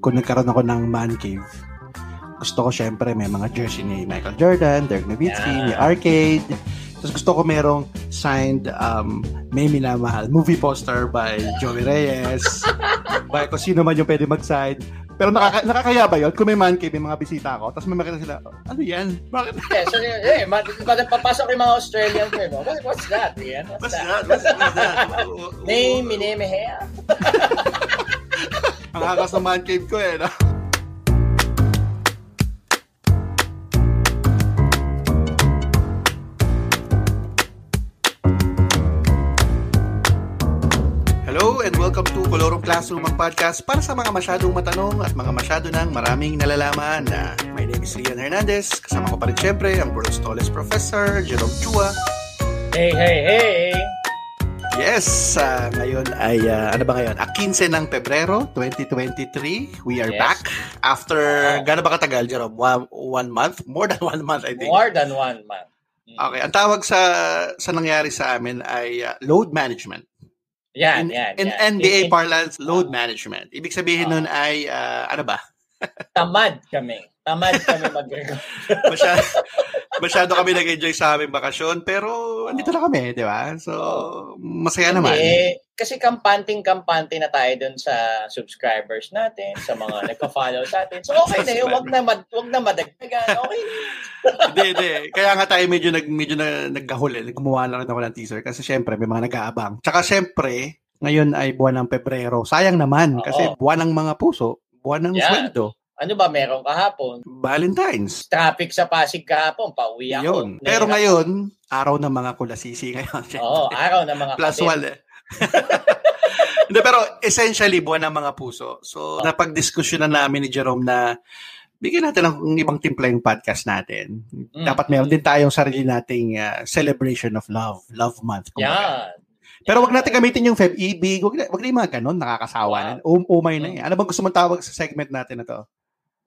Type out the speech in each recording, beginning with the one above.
kung nagkaroon ako ng man cave, gusto ko syempre may mga jersey ni Michael Jordan, Dirk Nowitzki, yeah. ni Arcade. Tapos gusto ko merong signed um, May Minamahal movie poster by Joey Reyes. by kung sino man yung pwede mag-sign. Pero nakaka- nakakaya ba yun? Kung may man cave, may mga bisita ako, tapos may makita sila, ano yan? Bakit? yeah, so, eh, ma- papasok yung mga Australian ko, eh, what, what's that? Yan? What's, what's that? that? What's that? Name, minimehea. Ang akas ng man cave ko eh, no? Hello and welcome to Colorong Classroom, ang podcast para sa mga masyadong matanong at mga masyado ng maraming nalalaman. My name is Lian Hernandez. Kasama ko pa rin syempre ang world's tallest professor, Jerome Chua. Hey, hey, hey! Yes, uh, ngayon ay, uh, ano ba ngayon? A 15 ng Pebrero 2023. We are yes. back after, oh. gano'n ba katagal, Jerome? One, one month? More than one month, I think. More than one month. Mm. Okay, ang tawag sa sa nangyari sa amin ay uh, load management. Yan, in, yan, in yan. NBA in, parlance, load uh, management. Ibig sabihin uh, nun ay, uh, ano ba? tamad kami. Tamad kami mag-record. masyado, masyado kami nag-enjoy sa aming bakasyon, pero andito na kami, di ba? So, masaya naman. Eh, kasi kampanting-kampante na tayo dun sa subscribers natin, sa mga nagka-follow sa atin. So, okay na yun. Wag na, mad, wag na madagdagan. Okay hindi, hindi. Kaya nga tayo medyo, nag, medyo na, nagkahuli. Gumawa lang ako ng teaser kasi syempre may mga nag-aabang. Tsaka syempre, ngayon ay buwan ng Pebrero. Sayang naman Oo. kasi buwan ng mga puso, buwan ng yeah. sweldo. Ano ba meron kahapon? Valentine's. Traffic sa Pasig kahapon, pauwi ako. Yun. Pero ngayon, araw ng mga kulasisi ngayon. Oo, araw ng mga Plus one. Hindi, pero essentially, buwan ng mga puso. So, napag-diskusyon na namin ni Jerome na bigyan natin ng ibang timpla yung podcast natin. Mm. Dapat meron din tayong sarili nating uh, celebration of love, love month. Yeah. Pero wag natin gamitin yung Feb-ibig. Wag na, wag na yung mga ganun, nakakasawa wow. na. Um, umay na eh. Ano bang gusto mong tawag sa segment natin na to?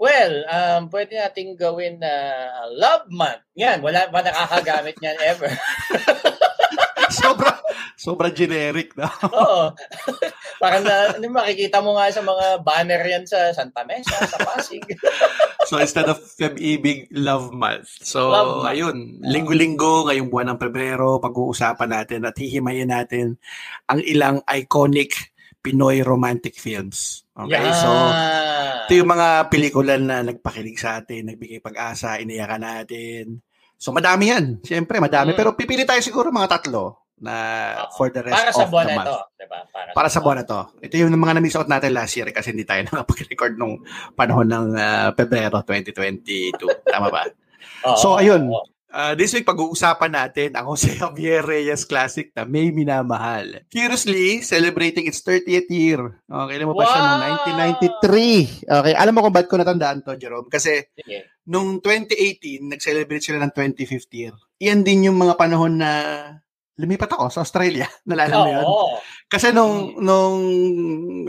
Well, um, pwede nating gawin na uh, love month. Yan, wala pa nakakagamit niyan ever. sobra, sobra generic na. Oo. Parang na, ano, makikita mo nga sa mga banner yan sa Santa Mesa, sa Pasig. so instead of Feb-ibig, Love Month. So love month. ayun, linggo-linggo, ngayong buwan ng Pebrero, pag-uusapan natin at hihimayin natin ang ilang iconic Pinoy romantic films. Okay, yeah. so ito yung mga pelikula na nagpakilig sa atin, nagbigay pag-asa, iniyakan natin. So madami yan. Siyempre, madami. Mm. Pero pipili tayo siguro mga tatlo na uh, for the rest para sa buwan na ito, diba? Para, para sa buwan na to. Ito yung mga na-miss out natin last year kasi hindi tayo nakapag-record nung panahon ng uh, Pebrero 2022. Tama ba? Oo, so, ayun. Oo. Uh, this week, pag-uusapan natin ang Jose Javier Reyes Classic na May Minamahal. Curiously, celebrating its 30th year. Okay, alam mo pa wow! siya noong 1993. Okay, alam mo kung ba't ko natandaan to, Jerome? Kasi yeah. nung 2018, nag-celebrate sila ng 25th year. Iyan din yung mga panahon na lumipat ako sa Australia. Nalala mo yun? Kasi nung, mm. nung,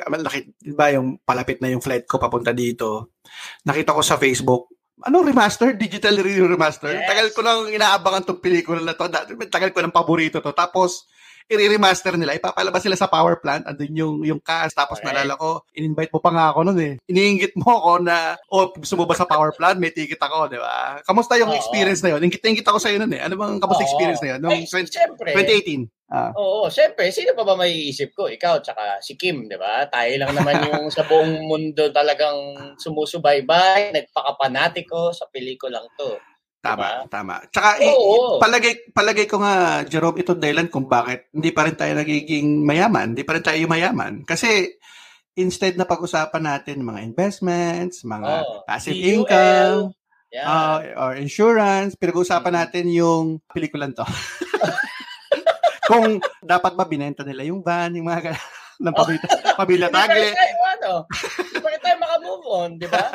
nakita, ba yung palapit na yung flight ko papunta dito, nakita ko sa Facebook, ano remaster? Digital remaster? Yes. Tagal ko nang inaabangan tong pelikula na to. Tagal ko nang paborito to. Tapos, i-remaster nila, ipapalabas sila sa power plant, andun yung, yung cast, tapos okay. nalala ko, in-invite mo pa nga ako noon eh. Iniinggit mo ako na, oh, gusto mo ba sa power plant? May ticket ako, di ba? Kamusta yung Oo. experience na yun? Ingit-ingit ako sa iyo noon eh. Ano bang kamusta Oo. experience na yun? Nung Ay, 20, syempre, 2018. Ah. Oo, syempre, sino pa ba may isip ko? Ikaw, tsaka si Kim, di ba? Tayo lang naman yung sa buong mundo talagang sumusubaybay, nagpakapanatiko sa pelikulang to. Tama, diba? tama. Tsaka Oo. i- palagay palagay ko nga Jerome ito dahilan kung bakit hindi pa rin tayo nagiging mayaman, hindi pa rin tayo mayaman. Kasi instead na pag-usapan natin mga investments, mga oh, passive CUL, income, yeah. uh, or insurance, pinag-uusapan mm-hmm. natin yung pelikulan to. kung dapat ba binenta nila yung van, yung mga ng pamilya, pamilya tagle. ano, bakit tayo makamove on, di ba?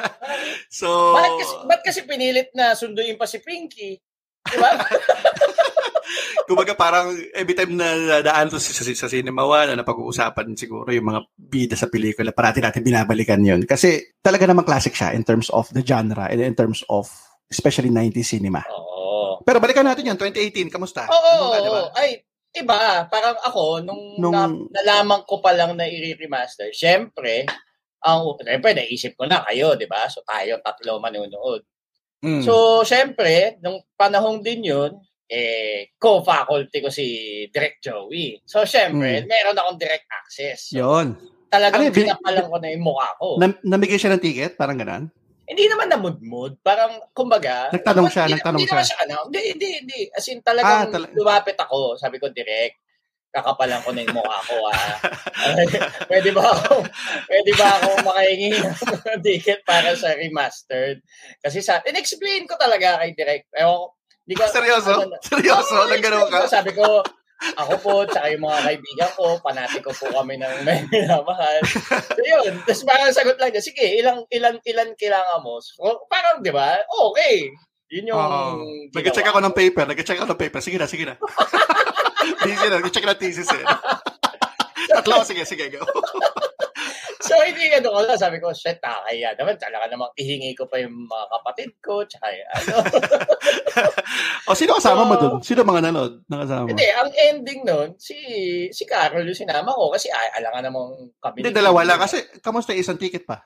So, bakit kasi, bakit kasi pinilit na sunduin pa si Pinky? Di ba? Kumbaga parang every time na daan to sa, sa, sa Cinema One, na pag-uusapan siguro yung mga bida sa pelikula, parati natin binabalikan yun. Kasi talaga namang classic siya in terms of the genre and in terms of especially 90s cinema. Oo. Pero balikan natin yun, 2018, kamusta? Oo, ano diba? ay, Iba, parang ako, nung, nung... Na, nalaman ko pa lang na i-remaster, syempre, ang siyempre naisip ko na kayo, 'di ba? So tayo tatlo manonood. Mm. So, syempre, nung panahong din 'yun, eh co-faculty ko si Direct Joey. So, syempre, mm. meron akong direct access. So, 'Yon. Talagang ano, pinapalang ko na yung mukha ko. Na, namigay siya ng ticket, parang ganun? Hindi naman namudmud. Parang, kumbaga... Nagtanong siya, nagtanong siya. Hindi siya, ano, hindi, hindi, hindi. As in, talagang ah, tal- lumapit ako. Sabi ko, direct kakapalan ko na yung mukha ko ah. pwede ba ako pwede ba ako makahingi ng ticket para sa remastered? Kasi sa in-explain ko talaga kay Direk. Ewan di ko, seryoso? Ano, seryoso? Oh, Nang ganun ka? Sabi ko, ako po, tsaka yung mga kaibigan ko, panati ko po kami ng may minamahal. So yun, tapos parang sagot lang niya, sige, ilang, ilan, ilan kailangan mo? So, parang, di ba, okay. Yun yung... Oh, nag-check ako ng paper, nag-check ako ng paper. Sige na, sige na. Busy na. Check na thesis eh. Tatlo, sige, sige, go. so, hindi ano ko sabi ko, shit, nakakaya naman. Talaga namang ihingi ko pa yung mga kapatid ko, tsaka ano. o, sino kasama so, mo dun? Sino mga nanood nakasama Hindi, ang ending nun, si si Carol yung sinama ko kasi ay, alangan namang kami. Hindi, dalawa lang. Kasi, kamusta isang ticket pa?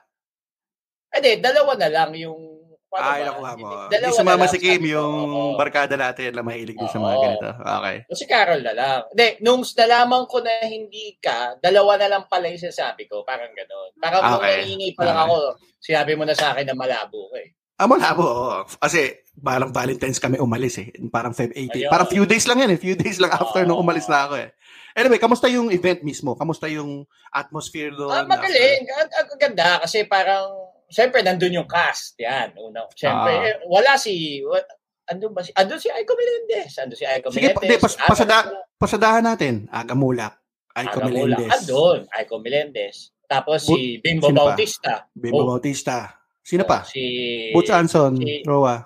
Hindi, dalawa na lang yung Paano Ay, nakuha mo. Hindi sumama si Kim, yung oh. barkada natin na mahilig din sa mga ganito. Okay. O si Carol na lang. Hindi, nung nalaman ko na hindi ka, dalawa na lang pala yung sasabi ko. Parang gano'n. Parang okay. nung nangingi pa lang okay. ako, sinabi mo na sa akin na malabo ko eh. Ah, malabo, oo. Kasi parang Valentine's kami umalis eh. Parang Feb 18. Ayun. Parang few days lang yan eh. Few days lang after oh. nung umalis na ako eh. Anyway, kamusta yung event mismo? Kamusta yung atmosphere doon? Ah, magaling. Ang ganda kasi parang Siyempre, nandun yung cast. Yan, una. Siyempre, ah. Eh, wala si... What, andun ba si... Andun si Aiko Melendez. Andun si Aiko Sige, Melendez. Sige, pas, pasada, pasadahan natin. Aga Mulak. Aiko Aga Melendez. Mulak. Andun. Aiko Melendez. Tapos si Bimbo Sino Bautista. Pa? Bimbo oh. Bautista. Sino oh, pa? Si... Butch Anson. Si, Roa.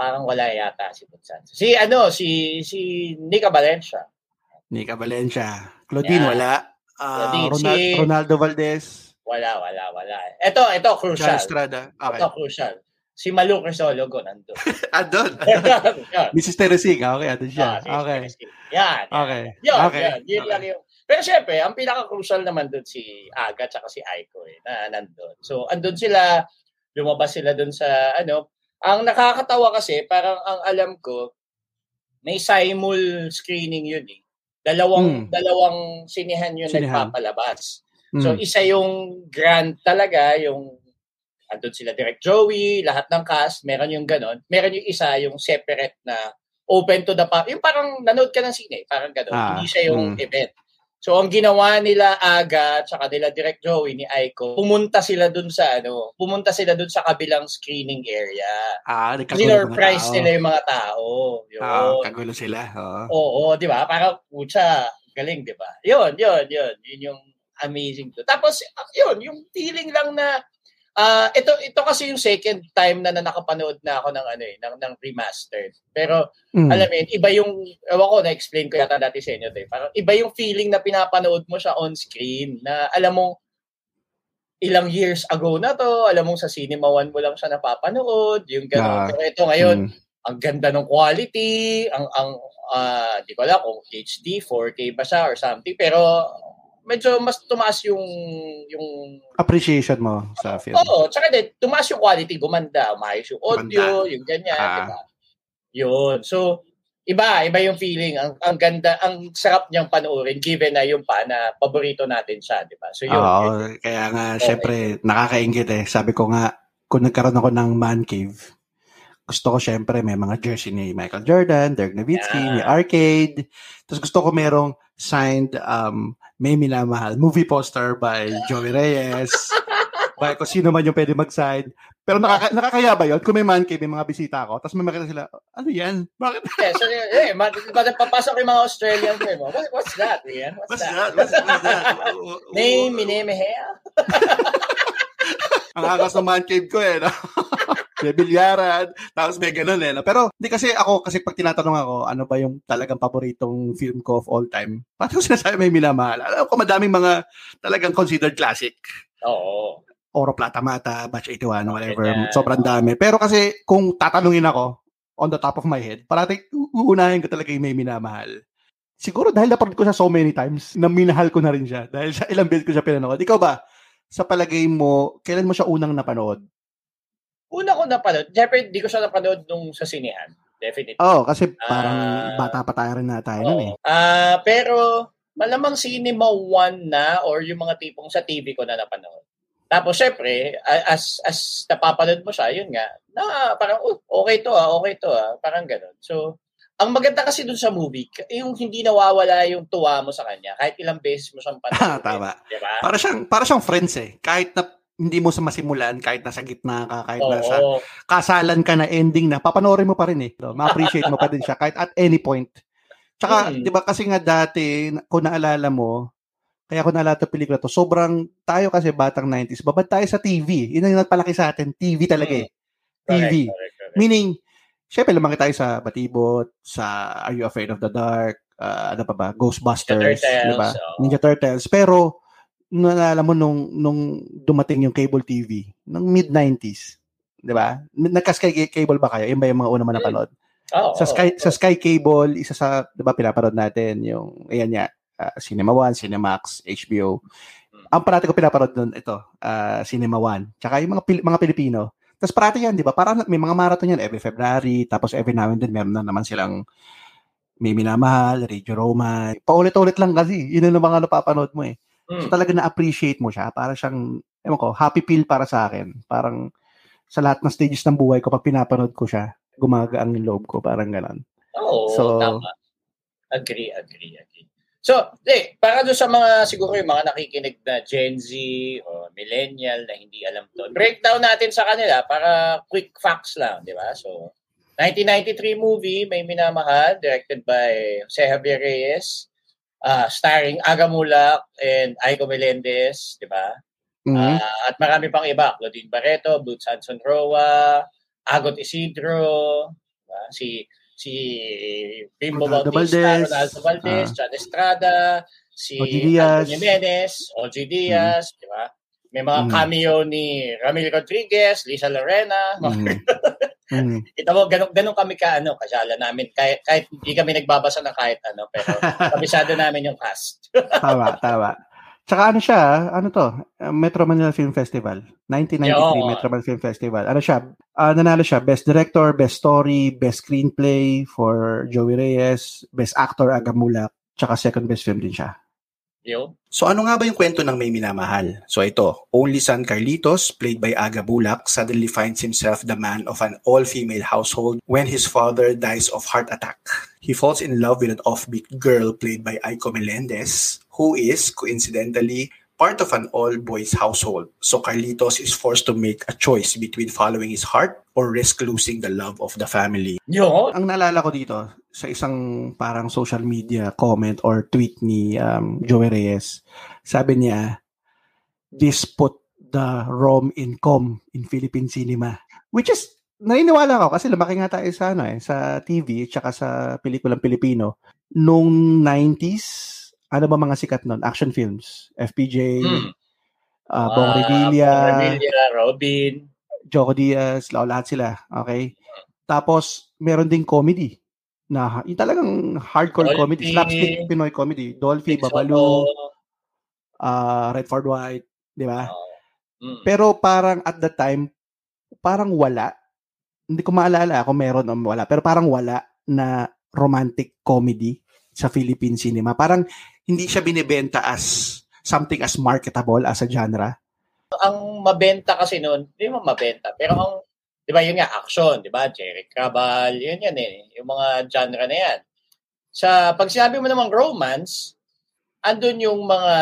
Parang wala yata si Butch Anson. Si ano, si si Nika Valencia. Nika Valencia. Claudine, yeah. wala. Uh, Claudine, Ronald, si... Ronaldo Valdez. Wala, wala, wala. Ito, ito, crucial. Estrada. Okay. Ito, crucial. Si Malu Crisologo nandun. andun? Mrs. Teresing. Okay, andun siya. Ah, okay. Yan. Okay. Yun, okay. Yun, yun okay. lang yung... Pero syempre, ang pinaka-crucial naman doon si Aga at si Aiko eh, na nandun. So, andun sila, lumabas sila doon sa, ano, ang nakakatawa kasi, parang ang alam ko, may simul screening yun eh. Dalawang, hmm. dalawang sinihan yun sinihan. nagpapalabas. So mm. isa yung grand talaga, yung andun sila Direct Joey, lahat ng cast, meron yung ganon. Meron yung isa, yung separate na open to the public. Yung parang nanood ka ng sine, parang ganon. Ah, Hindi siya yung mm. event. So ang ginawa nila Aga tsaka nila Direct Joey ni Aiko, pumunta sila dun sa ano, pumunta sila dun sa kabilang screening area. Ah, Sinurprise nila yung mga tao. Yun. Ah, kagulo sila. Oo, Oo, di ba? Parang, putya, galing, di ba? Yun, yun, yun. Yun yung amazing to. Tapos, yun, yung feeling lang na, uh, ito, ito kasi yung second time na, na nakapanood na ako ng, ano eh, ng, ng remastered. Pero, mm. alam mo iba yung, ewan ko, na-explain ko yata dati sa inyo, eh. parang iba yung feeling na pinapanood mo siya on screen, na alam mo, ilang years ago na to, alam mo sa Cinema One mo lang siya napapanood, yung gano'n. Uh, Pero ito ngayon, mm. ang ganda ng quality, ang, ang uh, di ko alam kung HD, 4K ba siya or something, pero medyo mas tumaas yung yung appreciation mo sa film. Oo, tsaka din tumaas yung quality, gumanda, umayos yung audio, gumanda. yung ganyan, ah. diba? Yun. So, iba, iba yung feeling. Ang, ang ganda, ang sarap niyang panoorin given na yung pa na paborito natin siya, di ba? So, yun. Oo, kaya nga, okay. syempre, nakakaingit eh. Sabi ko nga, kung nagkaroon ako ng man cave, gusto ko syempre may mga jersey ni Michael Jordan, Dirk Nowitzki, yeah. ni Arcade. Tapos gusto ko merong signed um, May Minamahal movie poster by Joey Reyes. by kung sino man yung pwede mag-sign. Pero nakaka- nakakaya ba yun? Kung may man cave, may mga bisita ako, tapos may makita sila, ano yan? Bakit? yeah, so, eh, ma- papasok yung mga Australian film. What, what's that, Ian? What's, what's that? that? What's, what's that? Name, minimehea? Ang akas ng man cave ko eh. No? May bilyaran, tapos may ganun eh. No? Pero hindi kasi ako, kasi pag tinatanong ako, ano ba yung talagang paboritong film ko of all time, paano sinasabi may minamahal? Alam ko madaming mga talagang considered classic. Oo. Oro Plata Mata, Batch 81, whatever. Yeah. Sobrang dami. Pero kasi kung tatanungin ako, on the top of my head, parati uunahin ko talaga yung may minamahal. Siguro dahil napanood ko siya so many times, na minahal ko na rin siya. Dahil sa ilang beses ko siya pinanood. Ikaw ba? sa palagay mo, kailan mo siya unang napanood? Una ko napanood. Siyempre, hindi ko siya napanood nung sa sinihan. Definitely. Oo, oh, kasi parang uh, bata pa tayo rin na tayo oh, nun eh. Uh, pero, malamang Cinema 1 na or yung mga tipong sa TV ko na napanood. Tapos, syempre, as, as napapanood mo siya, yun nga, na parang, oh, okay to ah, okay to ah, parang ganun. So, ang maganda kasi dun sa movie, yung hindi nawawala yung tuwa mo sa kanya kahit ilang beses mo siyang panoorin. Tama. Diba? Para siyang para siyang friends eh. Kahit na hindi mo sa masimulan, kahit nasa gitna ka, kahit Oo. nasa kasalan ka na ending na, papanoorin mo pa rin eh. Ma-appreciate mo pa din siya kahit at any point. Tsaka, hmm. di ba kasi nga dati, kung naalala mo, kaya ko naalala ito pelikula to, sobrang tayo kasi batang 90s, babad tayo sa TV. Yun ang nagpalaki sa atin. TV talaga eh. Hmm. TV. Correct, correct, correct. Meaning, syempre lumaki tayo sa Batibot, sa Are You Afraid of the Dark, uh, ano pa ba, Ghostbusters, di ba? Ninja Turtles. Pero, naalala mo nung, nung dumating yung cable TV, nung mid-90s, di ba? Nagka-Sky Cable ba kayo? Yun ba yung mga una mo napanood? Oh, sa Sky oh, sa Sky Cable, isa sa 'di ba pinaparod natin yung ayan niya, uh, Cinema 1, Cinemax, HBO. Hmm. Ang parati ko pinaparod doon ito, uh, Cinema 1. Tsaka yung mga Pil- mga Pilipino, tapos parati yan, di ba? Parang may mga marathon yan every February, tapos every now and then meron na naman silang may minamahal, Radio Roman. Paulit-ulit lang kasi. Yun ang mga napapanood mo eh. Mm. So talaga na-appreciate mo siya. Para siyang, ewan ko, happy feel para sa akin. Parang sa lahat ng stages ng buhay ko, pag pinapanood ko siya, gumagaan yung loob ko. Parang ganon. Oo, so, tama. Agree, agree, agree. So, eh, para doon sa mga, siguro yung mga nakikinig na Gen Z o millennial na hindi alam to, breakdown natin sa kanila para quick facts lang, di ba? So, 1993 movie, May Minamahal, directed by Jose Javier Reyes, uh, starring Aga Mulak and Aiko Melendez, di ba? Mm-hmm. Uh, at marami pang iba, Claudine Barreto, Boots Hanson Roa, Agot Isidro, diba? si si Bimbo Ronaldo Bautista, Valdez, Ronaldo Valdez, uh, John Estrada, si. Antonio Jimenez, OG Diaz, mm. di ba? May mga mm. cameo ni Ramil Rodriguez, Lisa Lorena. Mm. mm. Kita mo, ganun, ganun kami ka, ano, kasala namin. Kahit, kahit hindi kami nagbabasa ng kahit ano, pero kabisado namin yung cast. tama, tama. Tsaka ano siya, ano to, uh, Metro Manila Film Festival. 1993 Yo. Metro Manila Film Festival. Ano siya, uh, nanalo siya, Best Director, Best Story, Best Screenplay for Joey Reyes, Best Actor Agamulak, tsaka second best film din siya. So ano nga ba yung kwento ng may minamahal? So ito, only son Carlitos, played by Aga Bulak, suddenly finds himself the man of an all-female household when his father dies of heart attack. He falls in love with an offbeat girl played by Aiko Melendez, who is, coincidentally, part of an all-boys household. So Carlitos is forced to make a choice between following his heart or risk losing the love of the family. Yo. Ang naalala ko dito, sa isang parang social media comment or tweet ni um, Joey Reyes, sabi niya, this put the ROM in com in Philippine cinema. Which is, naniniwala ako kasi lumaki nga tayo sa, ano, eh, sa TV at sa pelikulang Pilipino. Noong 90s, ano ba mga sikat nun? Action films. FPJ, mm. uh, Bong Revilla, Bong Revilla, Robin, Joko Diaz, lahat sila. Okay? Tapos, meron ding comedy na yung talagang hardcore Dolphy, comedy, slapstick Pinoy comedy. Dolphy, Babalu, uh, Redford White, di ba? Uh, mm. Pero parang at the time, parang wala. Hindi ko maalala kung meron o wala. Pero parang wala na romantic comedy sa Philippine cinema. Parang hindi siya binebenta as something as marketable as a genre? Ang mabenta kasi noon, hindi mo mabenta. Pero ang, di ba, yun nga, action, di ba? Jerry Cabal, yun yan eh. Yung mga genre na yan. Sa, pag sinabi mo namang romance, andun yung mga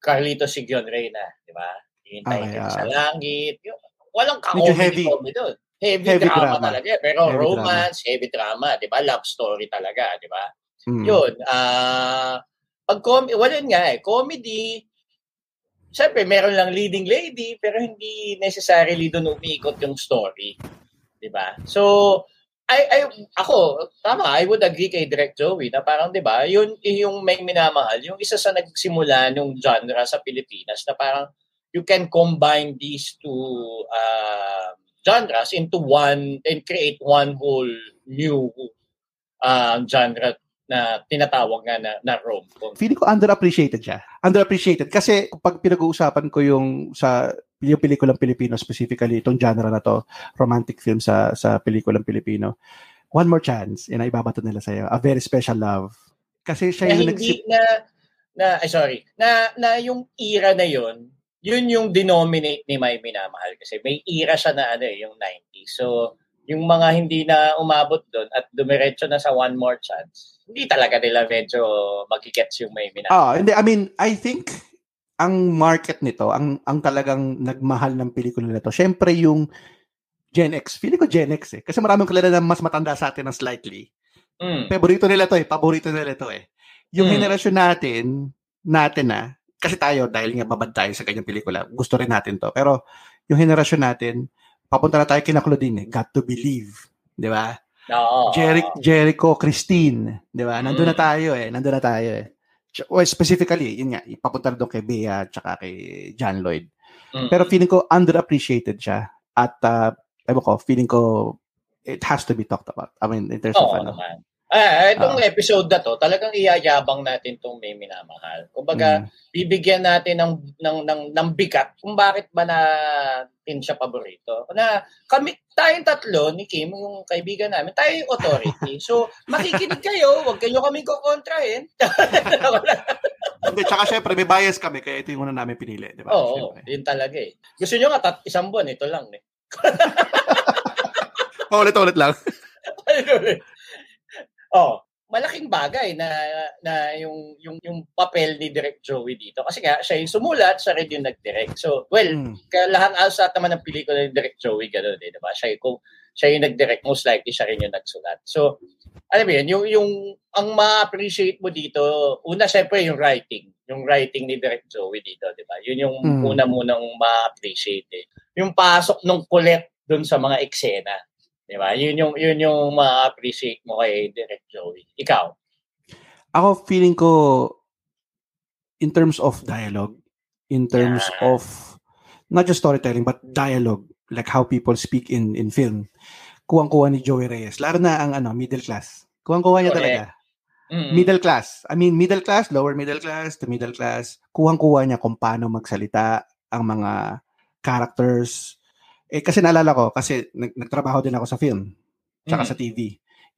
Carlito Sigion Reyna, di ba? Hintay okay, uh, sa langit. Yung, walang ka-comedy doon. Heavy, heavy drama, drama talaga. Pero heavy romance, drama. heavy drama, di ba? Love story talaga, di ba? Mm. Yun. Ah, uh, pag com- wala nga eh, comedy, syempre meron lang leading lady, pero hindi necessarily doon umiikot yung story. 'Di ba? So, I, I, ako, tama, I would agree kay Direct Joey na parang, di ba, yun, yung may minamahal, yung isa sa nagsimula nung genre sa Pilipinas na parang you can combine these two uh, genres into one and create one whole new uh, genre na tinatawag nga na, na rom-com. Feeling ko underappreciated siya. Underappreciated kasi pag pinag-uusapan ko yung sa yung pelikulang Pilipino specifically itong genre na to, romantic film sa sa pelikulang Pilipino. One More Chance, yun ibabato nila sa iyo. A Very Special Love. Kasi siya na yung hindi nagsip- na na ay sorry, na na yung era na yon, yun yung denominate ni May Minamahal kasi may era siya na ano eh, yung 90s. So yung mga hindi na umabot doon at dumiretso na sa one more chance, hindi talaga nila medyo magigets yung may minamahal. Ah, hindi. I mean, I think ang market nito, ang ang talagang nagmahal ng pelikula nito, syempre yung Gen X. Feeling ko Gen X eh. Kasi maraming kilala na mas matanda sa atin ng slightly. Mm. Paborito nila to eh. Paborito nila to eh. Yung mm. henerasyon natin, natin na, kasi tayo, dahil nga babad tayo sa kanyang pelikula, gusto rin natin to. Pero yung henerasyon natin, papunta na tayo kina Claudine eh. Got to believe. Di ba? No. Jeric- Jericho, Christine. Di ba? Nandun mm. na tayo eh. Nandun na tayo eh. Well, specifically, yun nga, ipapunta na doon kay Bea at kay John Lloyd. Mm. Pero feeling ko underappreciated siya. At uh, ewan ko, feeling ko it has to be talked about. I mean, in terms Oo, of ano. Naman. Ah, itong uh, episode na to, talagang iyayabang natin tong may minamahal. Kumbaga, mm. bibigyan natin ng ng ng ng bigat kung bakit ba natin siya paborito. Na kami tayong tatlo ni Kim, yung kaibigan namin, tayo yung authority. So, makikinig kayo, wag kayo kami kokontrahin. Hindi, tsaka syempre, may bias kami, kaya ito yung una namin pinili, di ba? Oo, syempre. yun talaga eh. Gusto nyo nga, tat- isang buwan, ito lang eh. Paulit-ulit lang. Oh, malaking bagay na na yung yung yung papel ni Direk Joey dito kasi nga siya yung sumulat, siya rin yung nag-direct. So, well, mm. kaya lahat sa naman ng pelikula ni Direk Joey ganoon eh, 'di ba? Siya yung siya yung nag-direct, most likely siya rin yung nagsulat. So, alam mo yun, yung, yung ang ma-appreciate mo dito, una syempre yung writing. Yung writing ni Direk Joey dito, di ba? Yun yung mm. una munang ma-appreciate eh. Yung pasok ng kulit dun sa mga eksena. Di ba? Yun yung, yun yung ma-appreciate mo kay Direct Joey. Ikaw? Ako feeling ko in terms of dialogue, in terms yeah. of not just storytelling but dialogue, like how people speak in in film. Kuwang-kuha ni Joey Reyes. Lalo na ang ano, middle class. Kuwang-kuha niya okay. talaga. Mm-hmm. Middle class. I mean, middle class, lower middle class to middle class. Kuwang-kuha niya kung paano magsalita ang mga characters, eh, kasi naalala ko, kasi nag- nagtrabaho din ako sa film, tsaka mm. sa TV.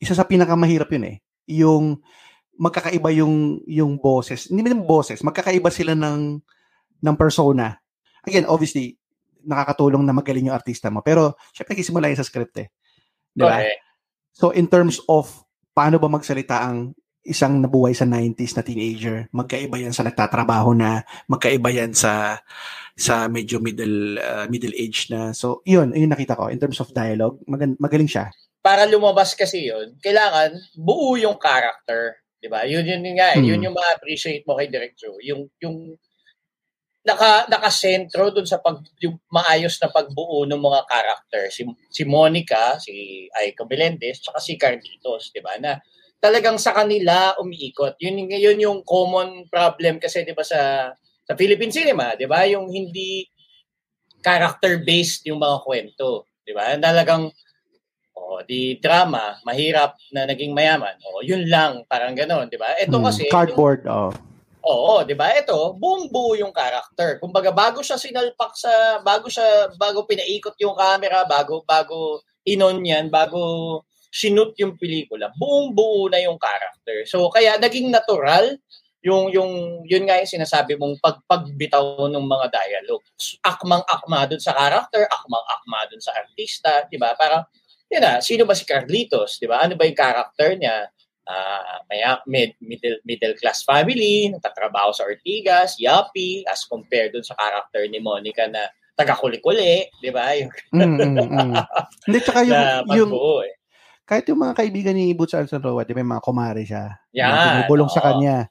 Isa sa pinakamahirap yun eh. Yung magkakaiba yung yung boses. Hindi man boses, magkakaiba sila ng ng persona. Again, obviously, nakakatulong na magaling yung artista mo. Pero, syempre, nagsisimula yun sa script eh. Di ba? Okay. So, in terms of paano ba magsalita ang isang nabuhay sa 90s na teenager. Magkaiba yan sa nagtatrabaho na, magkaiba yan sa sa medyo middle uh, middle age na. So, yun, yun nakita ko in terms of dialogue, mag- magaling siya. Para lumabas kasi yun, kailangan buo yung character, 'di ba? Yun yun nga, hmm. yun yung ma-appreciate mo kay Direct Joe, yung yung naka nakasentro dun sa pag yung maayos na pagbuo ng mga character si si Monica, si Aiko Melendez, tsaka si Carlitos, 'di ba? Na talagang sa kanila umiikot. Yun, yun yung common problem kasi 'di ba sa sa Philippine cinema, 'di ba? Yung hindi character-based yung mga kwento, 'di ba? Talagang oh, di drama, mahirap na naging mayaman. Oh, yun lang, parang ganoon, 'di ba? Ito hmm, kasi cardboard, yung, oh. Oo, 'di ba? Ito, buong buo yung character. Kumbaga bago siya sinalpak sa bago siya bago pinaikot yung camera, bago bago inon yan, bago sinut yung pelikula, buong buo na yung character. So kaya naging natural yung yung yun nga yung sinasabi mong pagpagbitaw ng mga dialogue. Akmang-akma dun sa character, akmang-akma dun sa artista, 'di ba? Para yun na, sino ba si Carlitos, 'di ba? Ano ba yung character niya? Uh, may mid, middle middle class family, nagtatrabaho sa Ortigas, yuppie as compared dun sa character ni Monica na taga-kuli-kuli, 'di ba? Yung mm, mm, mm. Hindi tsaka yung yung eh kahit yung mga kaibigan ni Boots Alson Roa, di ba, mga kumare siya. Yeah. Bulong sa kanya.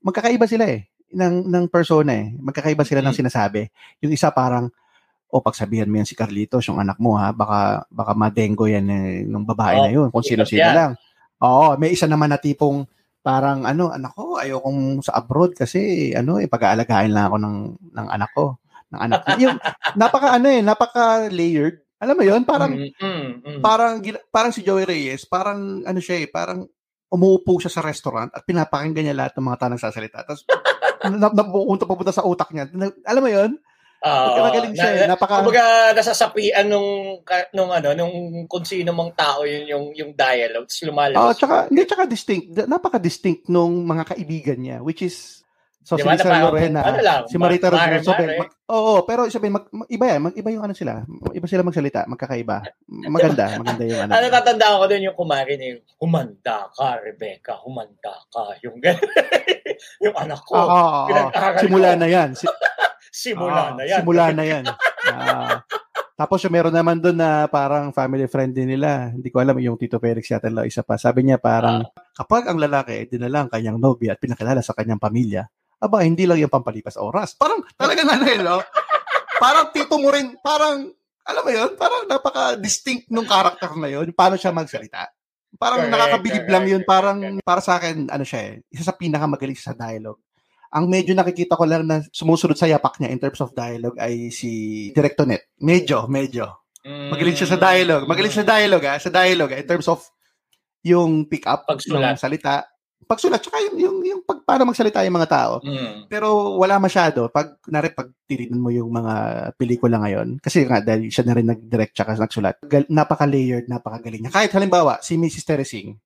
Magkakaiba sila eh, ng, ng persona eh. Magkakaiba sila mm-hmm. ng sinasabi. Yung isa parang, o oh, pagsabihan mo yan si Carlitos, yung anak mo ha, baka, baka madengo yan eh, ng babae oh, na yun, kung sino-sino yeah. lang. Oo, may isa naman na tipong, parang ano, anak ko, ayokong sa abroad kasi ano, eh, pag-aalagain lang ako ng, ng anak ko ng anak ko. yung napaka ano eh, napaka layered alam mo 'yon? Parang mm, mm, mm. parang parang si Joey Reyes, parang ano siya eh, parang umuupo siya sa restaurant at pinapakinggan niya lahat ng mga tanang sasalita. Tapos, napupunta papunta sa utak niya. Alam mo yun? Uh, magaling siya. Na, eh. Napaka Kumbaga nasasapian nung nung ano nung kung sino mang tao yun yung yung dialogue lumalabas. Oh, tsaka hindi tsaka distinct. Napaka distinct nung mga kaibigan niya which is So, diba, si Lisa Lorena, ano lang, si Marita Rodriguez. Mag, oo, pero sabihin, mag, mag, iba yan. Mag, iba yung ano sila. Iba sila magsalita. Magkakaiba. Maganda. Maganda yung ano. ano tatandaan ko doon yung kumari niya yung, humanda ka, Rebecca. Humanda ka. Yung yung anak ko. Oo, oh, oh, Simula ko. na yan. Si, simula oh, na yan. Simula na yan. uh, tapos yung meron naman doon na parang family friend din nila. Hindi ko alam yung Tito Felix yata lang isa pa. Sabi niya parang kapag ang lalaki dinala ang kanyang nobya at pinakilala sa kanyang pamilya, aba, hindi lang yung pampalipas oras. Parang talaga na eh, no? Parang tito mo rin, parang, alam mo yun, parang napaka-distinct nung character na yun, paano siya magsalita. Parang correct, nakakabilib lang yun, parang para sa akin, ano siya eh, isa sa pinakamagaling sa dialogue. Ang medyo nakikita ko lang na sumusunod sa yapak niya in terms of dialogue ay si Directonet. Medyo, medyo. Magaling siya sa dialogue. Magaling sa dialogue, ah, sa dialogue, ah, in terms of yung pick up ng salita pagsulat tsaka yung yung, yung pag paano magsalita yung mga tao. Mm. Pero wala masyado pag nare pag tinitin mo yung mga pelikula ngayon kasi nga dahil siya na rin nag-direct tsaka nagsulat. Gal, napaka-layered, napakagaling niya. Kahit halimbawa si Mrs. Teresing,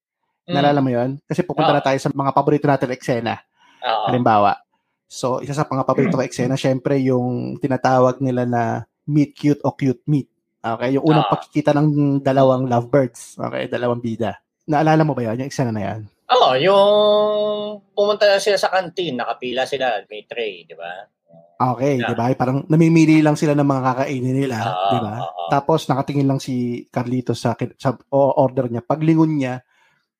mm. nalala mo 'yon? Kasi pupunta oh. na tayo sa mga paborito natin eksena. Oh. Halimbawa. So, isa sa mga paborito ko eksena, syempre yung tinatawag nila na meet cute o cute meet. Okay, yung unang oh. pagkikita ng dalawang lovebirds. Okay, dalawang bida. Naalala mo ba 'yan, yung eksena na 'yan? Oo, yung pumunta na sila sa canteen, nakapila sila, may tray, di ba? Okay, yeah. di ba? Parang namimili lang sila ng mga kakainin nila, uh, di ba? Uh, uh, Tapos nakatingin lang si Carlito sa, sa order niya. Paglingon niya,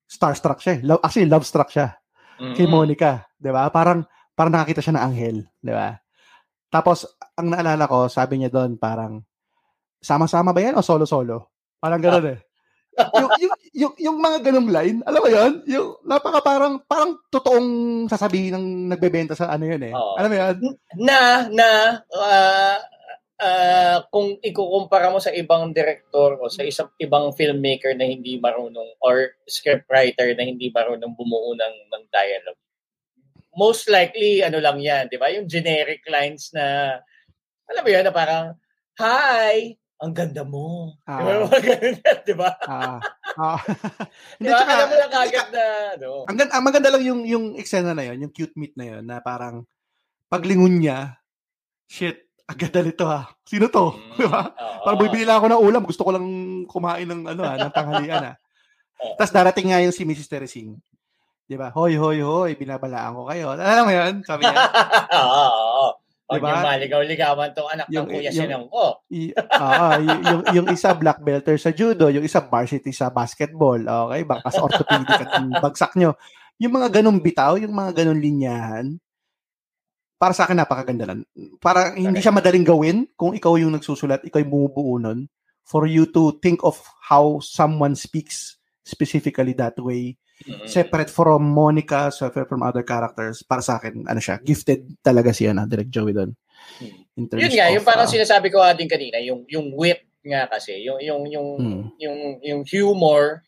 starstruck siya. Love, actually, love struck siya. Mm-hmm. Kay Monica, di ba? Parang, parang nakakita siya ng anghel, di ba? Tapos, ang naalala ko, sabi niya doon, parang, sama-sama ba yan o solo-solo? Parang gano'n eh yung, yung, yung, yung mga ganung line, alam mo yun? Yung napaka parang, parang totoong sasabihin ng nagbebenta sa ano yun eh. Oo. Alam mo yun? Na, na, uh, uh, kung ikukumpara mo sa ibang director o sa isang ibang filmmaker na hindi marunong or scriptwriter na hindi marunong bumuo ng, ng dialogue, most likely, ano lang yan, di ba? Yung generic lines na, alam mo yun, na parang, Hi, ang ganda mo. Ah. Di ba? Mga di ba? Ah. ah. Hindi, diba? Alam mo lang kagad na, no? Ang, ang maganda lang yung, yung eksena na yon yung cute meet na yon na parang paglingon niya, shit, agad nito ha. Sino to? Mm, di ba? Uh, parang bibili lang ako ng ulam, gusto ko lang kumain ng ano ha, ng tanghalian ha. Uh, Tapos darating nga yung si Mrs. Teresing. Di ba? Hoy, hoy, hoy, binabalaan ko kayo. Alam mo yun? Sabi niya. Oo, Huwag diba? yung maligaw-ligawan tong anak yung, ng kuya yung, sinong ko. Y- uh, yung, yung isa black belter sa judo, yung isa varsity sa basketball. Okay? Baka sa orthopedic at bagsak nyo. Yung mga ganong bitaw, yung mga ganong linyahan, para sa akin napakaganda lang. Para hindi siya madaling gawin kung ikaw yung nagsusulat, ikaw yung bumubuo nun, for you to think of how someone speaks specifically that way Mm-hmm. Separate from Monica, separate from other characters, para sa akin, ano siya, gifted talaga siya na Direct Joey doon. Mm. Yun nga, of, yung parang uh, sinasabi ko din kanina, yung yung wit nga kasi, yung yung yung mm. yung yung humor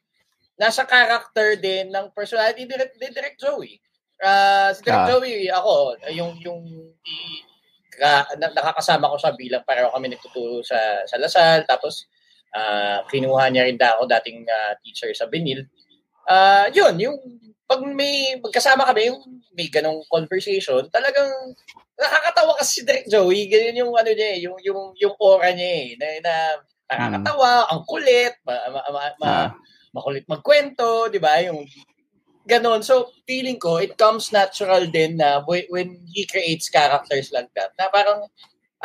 nasa character din ng personality ni Direct, Direct Joey. Uh, si Direct uh, Joey, ako, yung yung i, ka, nakakasama ko sa bilang pareho kami nagtuturo sa sa Lasal tapos uh, kinuha niya rin da ako dating uh, teacher sa Benil uh, yun, yung pag may magkasama kami, yung may ganong conversation, talagang nakakatawa kasi si Direk Joey, ganyan yung ano niya, eh, yung yung yung aura niya eh, na, na nakakatawa, mm. ang kulit, ma, ma, ma, ma, ah. makulit magkwento, 'di ba? Yung ganon. So, feeling ko, it comes natural din na when he creates characters like that, na parang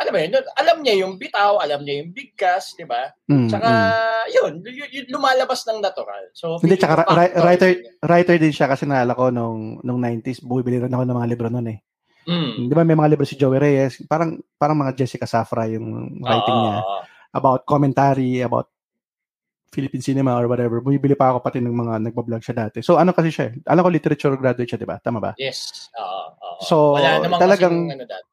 alam mo yun, alam niya yung bitaw, alam niya yung bigkas, di ba? Mm, tsaka, mm. yun, y- y- lumalabas ng natural. So, Hindi, tsaka ra- writer, writer din siya kasi naalala ko nung, nung 90s, bumibili rin ako ng mga libro noon eh. Mm. Di ba may mga libro si Joey Reyes, parang parang mga Jessica Safra yung writing uh, niya about commentary, about Philippine cinema or whatever. Bumibili pa ako pati ng mga nagbablog siya dati. So ano kasi siya, eh, alam ko literature graduate siya, di ba? Tama ba? Yes. Uh, uh, so Wala talagang ano dati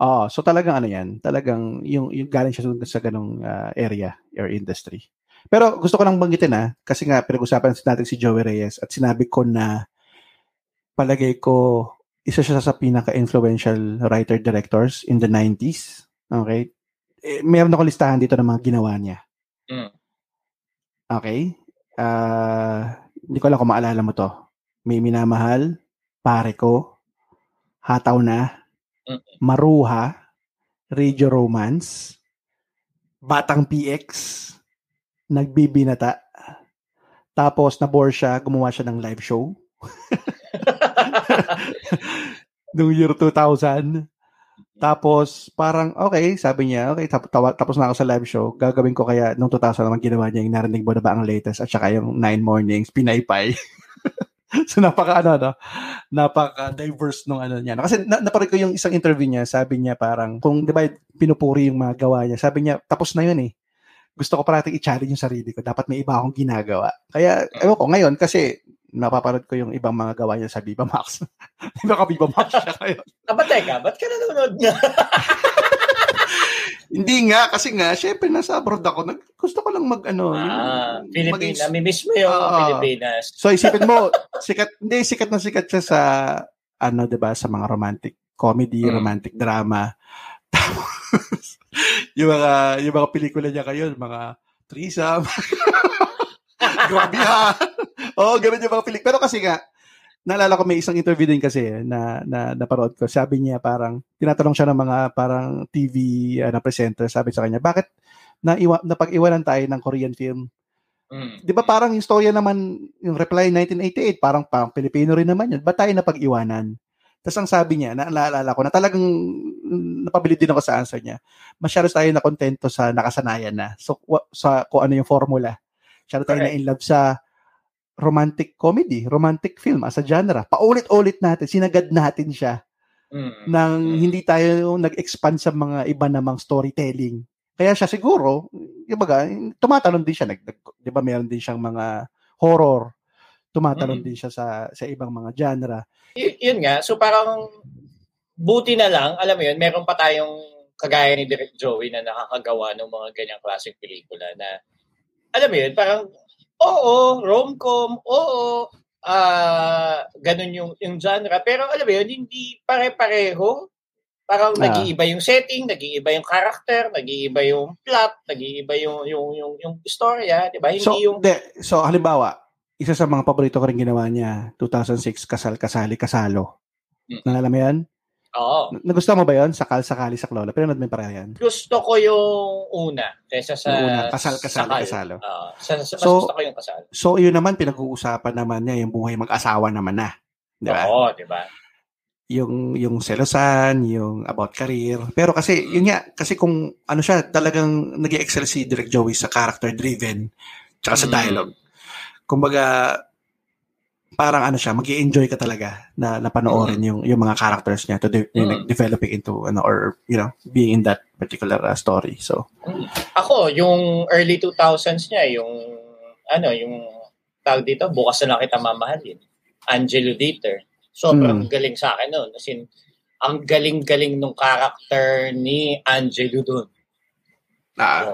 Oh, so talagang ano 'yan, talagang yung yung galing siya sa ganung uh, area or industry. Pero gusto ko lang banggitin ah, kasi nga pinag-usapan natin si Joey Reyes at sinabi ko na palagay ko isa siya sa pinaka-influential writer-directors in the 90s. Okay? Eh, meron ako listahan dito ng mga ginawa niya. Mm. Okay? Uh, hindi ko alam kung maalala mo to. May minamahal, pare ko, hataw na. Maruha, radio romance, batang PX, nagbibinata, tapos nabore siya, gumawa siya ng live show. Noong year 2000. Tapos, parang, okay, sabi niya, okay, tap- tapos na ako sa live show, gagawin ko kaya noong 2000 naman ginawa niya yung narinig mo na ba ang latest at saka yung Nine Mornings, Pinaypay. so, napaka, ano, no? napaka diverse nung ano niya. Kasi na, naparin ko yung isang interview niya, sabi niya parang, kung, di ba, pinupuri yung mga gawa niya, sabi niya, tapos na yun eh. Gusto ko parating i-challenge yung sarili ko. Dapat may iba akong ginagawa. Kaya, ewan ko, ngayon, kasi napapanood ko yung ibang mga gawa niya sa Viva Max. Di ka Viva Max siya kayo? Aba, teka, ba't ka nanonood niya? Hindi nga, kasi nga, syempre nasa abroad ako. Nag, gusto ko lang mag, ano, ah, yung, Pilipinas. Mag- Namimiss mo yung uh, Pilipinas. So, isipin mo, sikat, hindi, sikat na sikat siya sa, ano, di ba, sa mga romantic comedy, hmm. romantic drama. Tapos, yung mga, yung mga pelikula niya kayo, mga threesome. Grabe ha. Oo, oh, ganun yung mga pelik. Pero kasi nga, naalala ko may isang interview din kasi eh, na, na naparod ko. Sabi niya parang, tinatanong siya ng mga parang TV uh, na presenter, sabi sa kanya, bakit na iwa, napag-iwanan tayo ng Korean film? Mm. 'Di ba parang yung storya naman yung reply 1988 parang pang Pilipino rin naman 'yun. Ba tayo napag-iwanan? Tapos ang sabi niya, naalala ko na talagang napabilid din ako sa answer niya. Masyado tayo na kontento sa nakasanayan na. So sa kung ano yung formula. Masyado tayo okay. na in love sa romantic comedy, romantic film as a genre. Paulit-ulit natin, sinagad natin siya mm. nang mm. hindi tayo nag-expand sa mga iba namang storytelling. Kaya siya siguro, ibaga, tumatalon din siya. Nag, 'Di ba meron din siyang mga horror. Tumatalon mm. din siya sa sa ibang mga genre. Y- yun nga. So parang buti na lang, alam mo yun, meron pa tayong kagaya ni Direk Joey na nakakagawa ng mga ganyang klaseng pelikula na alam mo yun, parang Oo, rom-com, oo. Ah, ganun yung yung genre. Pero alam mo yun, hindi pare-pareho. Parang ah. nag-iiba yung setting, nag-iiba yung character, nag-iiba yung plot, nag-iiba yung yung yung yung istorya, 'di ba? Hindi so, yung de, So halimbawa, isa sa mga paborito ko rin ginawa niya, 2006 Kasal Kasali Kasalo. Hmm. Nalala mo 'yan? Oo. Nagustuhan mo ba yon Sakal Sakali sa Lola? Pero mo pareho yan? Gusto ko yung una kaysa sa yung una, kasal kasali sakal. kasalo. Oo. Sa, sa, so, gusto ko yung kasal. So yun naman pinag-uusapan naman niya yung buhay mag-asawa naman na. Di ba? Oo, di ba? Yung yung selosan, yung about career. Pero kasi yun nga kasi kung ano siya talagang nag-excel si Direct Joey sa character driven tsaka sa mm. dialogue. Kumbaga parang ano siya, magi enjoy ka talaga na napanoorin mm-hmm. yung yung mga characters niya to de- mm-hmm. developing into ano or you know, being in that particular uh, story. So ako yung early 2000s niya, yung ano, yung tawag dito, bukas na lang kita mamahalin. Angelo Dieter. Sobrang mm. galing sa akin noon. As in, ang galing-galing nung character ni Angelo doon. Ah. So,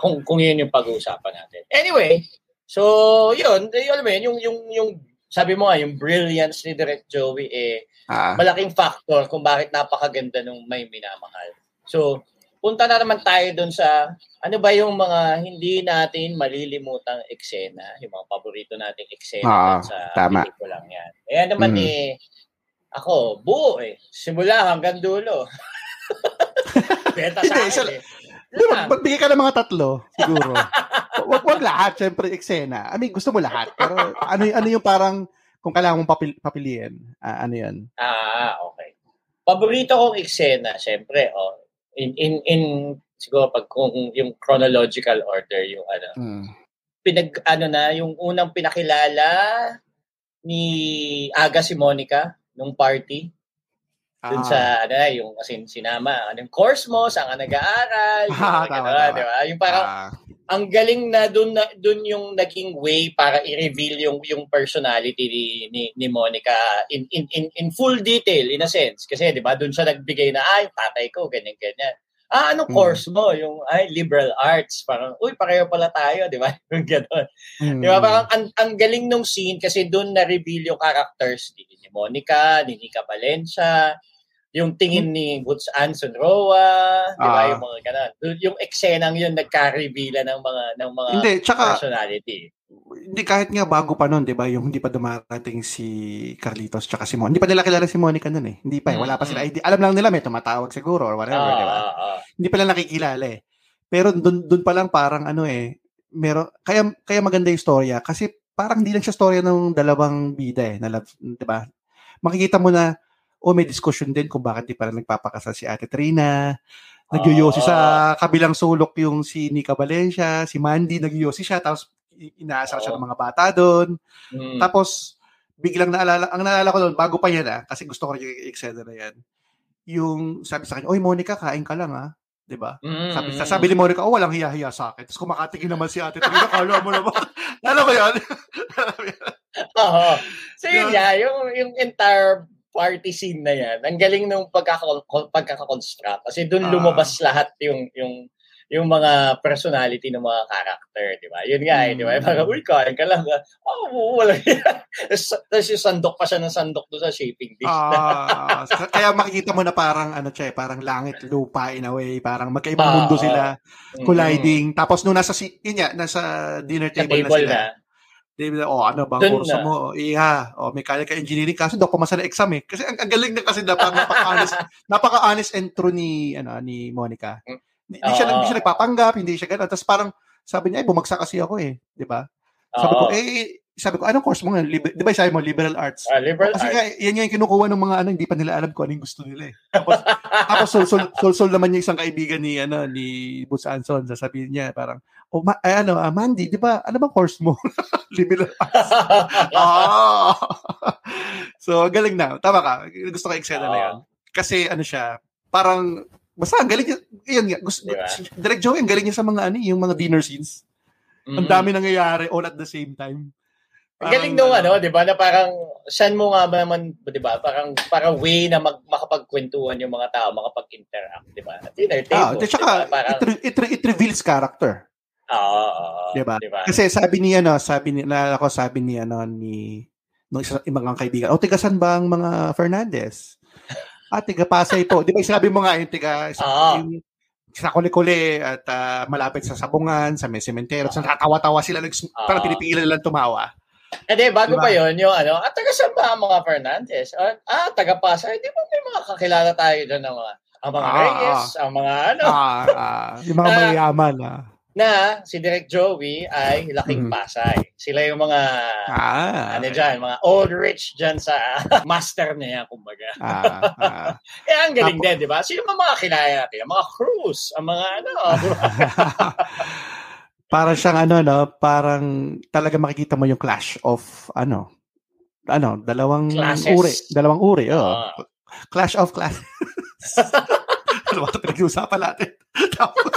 kung, kung yun yung pag-uusapan natin. Anyway, so yun, alam mo yun, yung, yung, yung sabi mo nga, yung brilliance ni Direct Joey, eh, ah. malaking factor kung bakit napakaganda nung may minamahal. So, punta na naman tayo doon sa ano ba yung mga hindi natin malilimutang eksena, yung mga paborito nating eksena ah, sa tama. lang yan. Ayan naman mm. eh, ako, buo eh. Simula hanggang dulo. Beta sa akin eh. Di ba, magbigay ka ng mga tatlo, siguro. wag, wag lahat, syempre, eksena. I mean, gusto mo lahat. Pero ano, ano yung parang, kung kailangan mong papil, papiliin, uh, ano yun? Ah, okay. Paborito kong eksena, syempre, oh, in, in, in, siguro, pag kung yung chronological order, yung ano, mm. pinag, ano na, yung unang pinakilala ni Aga si Monica nung party, dun sa, ah. ano, yung, kasi sinama, anong course mo, saan ka nag-aaral, ah, tama, ano, di ba? Yung parang, ah. ang galing na dun, na, dun yung naging way para i-reveal yung, yung personality ni, ni, ni Monica in, in, in, in full detail, in a sense. Kasi, di ba, dun siya nagbigay na, ah, yung tatay ko, ganyan, ganyan. ah, anong mm. course mo? Yung, ay, liberal arts. Parang, uy, pareho pala tayo, di ba? Yung gano'n. Mm. Di ba? Parang, ang, ang galing nung scene kasi doon na-reveal yung characters ni, ni Monica, ni Nika Valencia, yung tingin ni Boots Anson Roa, di ba? Uh, yung mga ganun. Yung eksenang yun nagka-reveal ng mga ng mga hindi, tsaka, personality. Hindi kahit nga bago pa noon, 'di ba? Yung hindi pa dumarating si Carlitos tsaka si Mon. Hindi pa nila kilala si Monica noon eh. Hindi pa eh. Wala pa sila idea. Alam lang nila may tumatawag siguro or whatever, uh, 'di ba? Uh, uh. Hindi pa nila nakikilala eh. Pero doon doon pa lang parang ano eh, meron kaya kaya maganda yung storya kasi parang hindi lang siya storya ng dalawang bida eh, na 'di ba? Makikita mo na o may discussion din kung bakit di pa rin nagpapakasal si Ate Trina. Nagyoyosi uh, sa kabilang sulok yung si Nika Valencia, si Mandy, nagyoyosi siya, tapos inaasar uh, siya ng mga bata doon. Mm. Tapos, biglang naalala, ang naalala ko doon, bago pa yan ah, kasi gusto ko rin yung na yan, yung sabi sa kanya, Oy, Monica, kain ka lang ah. 'di ba? Mm-hmm. Sabi sabi ni Monica, oh, walang hiya-hiya sa akin. Tapos kumakatingin naman si Ate Trina, kala mo naman. Alam mo 'yan? Oo. So yun, yeah, yung yung entire party scene na yan, ang galing nung pagkaka- pagkaka-construct. Kasi doon ah. lumabas uh, lahat yung, yung, yung mga personality ng mga character, di ba? Yun nga, eh, di ba? Mm. Parang, uy, kain ka lang. Oh, wala Tapos yung sandok pa siya ng sandok doon sa shaping dish. uh, kaya makikita mo na parang, ano siya, eh, parang langit, lupa in a way. Parang magkaibang uh, mundo sila colliding. Mm-hmm. Tapos nung nasa, yun nga, nasa dinner table, table na sila. Na David, oh, ano bang Dun kurso na. mo? Iya, oh, mechanical engineering. Kaso daw pumasa na exam eh. Kasi ang, ang galing na kasi dapat napaka-honest, napaka-honest and true ni, ano, ni Monica. Hindi uh, siya, hindi siya nagpapanggap, hindi siya gano'n. Tapos parang, sabi niya, eh, bumagsak kasi ako eh. Di ba? Sabi ko, eh, sabi ko, anong course mo ngayon? Liber- di ba sabi mo, liberal arts? Uh, liberal Kasi arts. nga, yan yung kinukuha ng mga ano, hindi pa nila alam kung ano yung gusto nila eh. Tapos, tapos sol, sol, sol, sol naman yung isang kaibigan ni, ano, ni Boots Anson, sasabihin niya, parang, oh, ma- ay, ano, ah, Mandy, di ba, ano bang course mo? Liberal arts. oh. so, galing na. Tama ka. Gusto ko oh. na yan. Kasi, ano siya, parang, basta, galing niya, yun nga, gusto, diba? Direct Joey, ang galing niya sa mga, ano, yung mga dinner scenes. Mm-hmm. Ang dami nangyayari all at the same time. Ang galing nung ano, 'di ba, na parang saan mo nga naman, 'di ba, parang parang way na mag, makapagkwentuhan yung mga tao, makapag-interact, 'di ba? At dinner table. Ah, tsaka, diba? parang, it, it, it reveals character. Oo, oo. Diba? diba? Kasi sabi ni ano, sabi ni na ako sabi ni ano ni ng isa ibang kaibigan. O tiga saan ba ang mga Fernandez? ah, tiga Pasay po. Di ba sabi mo nga yung tiga sa, yung, sa kuli-kuli at uh, malapit sa sabungan, sa may sementero. Uh, sa tatawa-tawa sila, nag, uh, parang pinipigilan lang tumawa. Eh di, bago diba? pa yon yung ano, at taga saan ba ang mga Fernandez? Ah, ah taga Pasay. Di ba may mga kakilala tayo dyan ng mga, ang mga ah, Reyes, ah, ang mga ano. Ah, ah, yung mga mayayaman. Ah na si Direk Joey ay laking mm-hmm. Pasay. Sila yung mga ah, ano dyan, mga old rich dyan sa master niya, kumbaga. Ah, ah. Kaya ang galing Apo, din, di ba? Sino mga kilala natin? Ang mga Cruz, ang mga ano. parang siyang ano, no? Parang talaga makikita mo yung clash of ano, ano, dalawang Classes. uri. Dalawang uri, oh. Uh. Clash of class. ano ba ito pinag-uusapan natin? Tapos,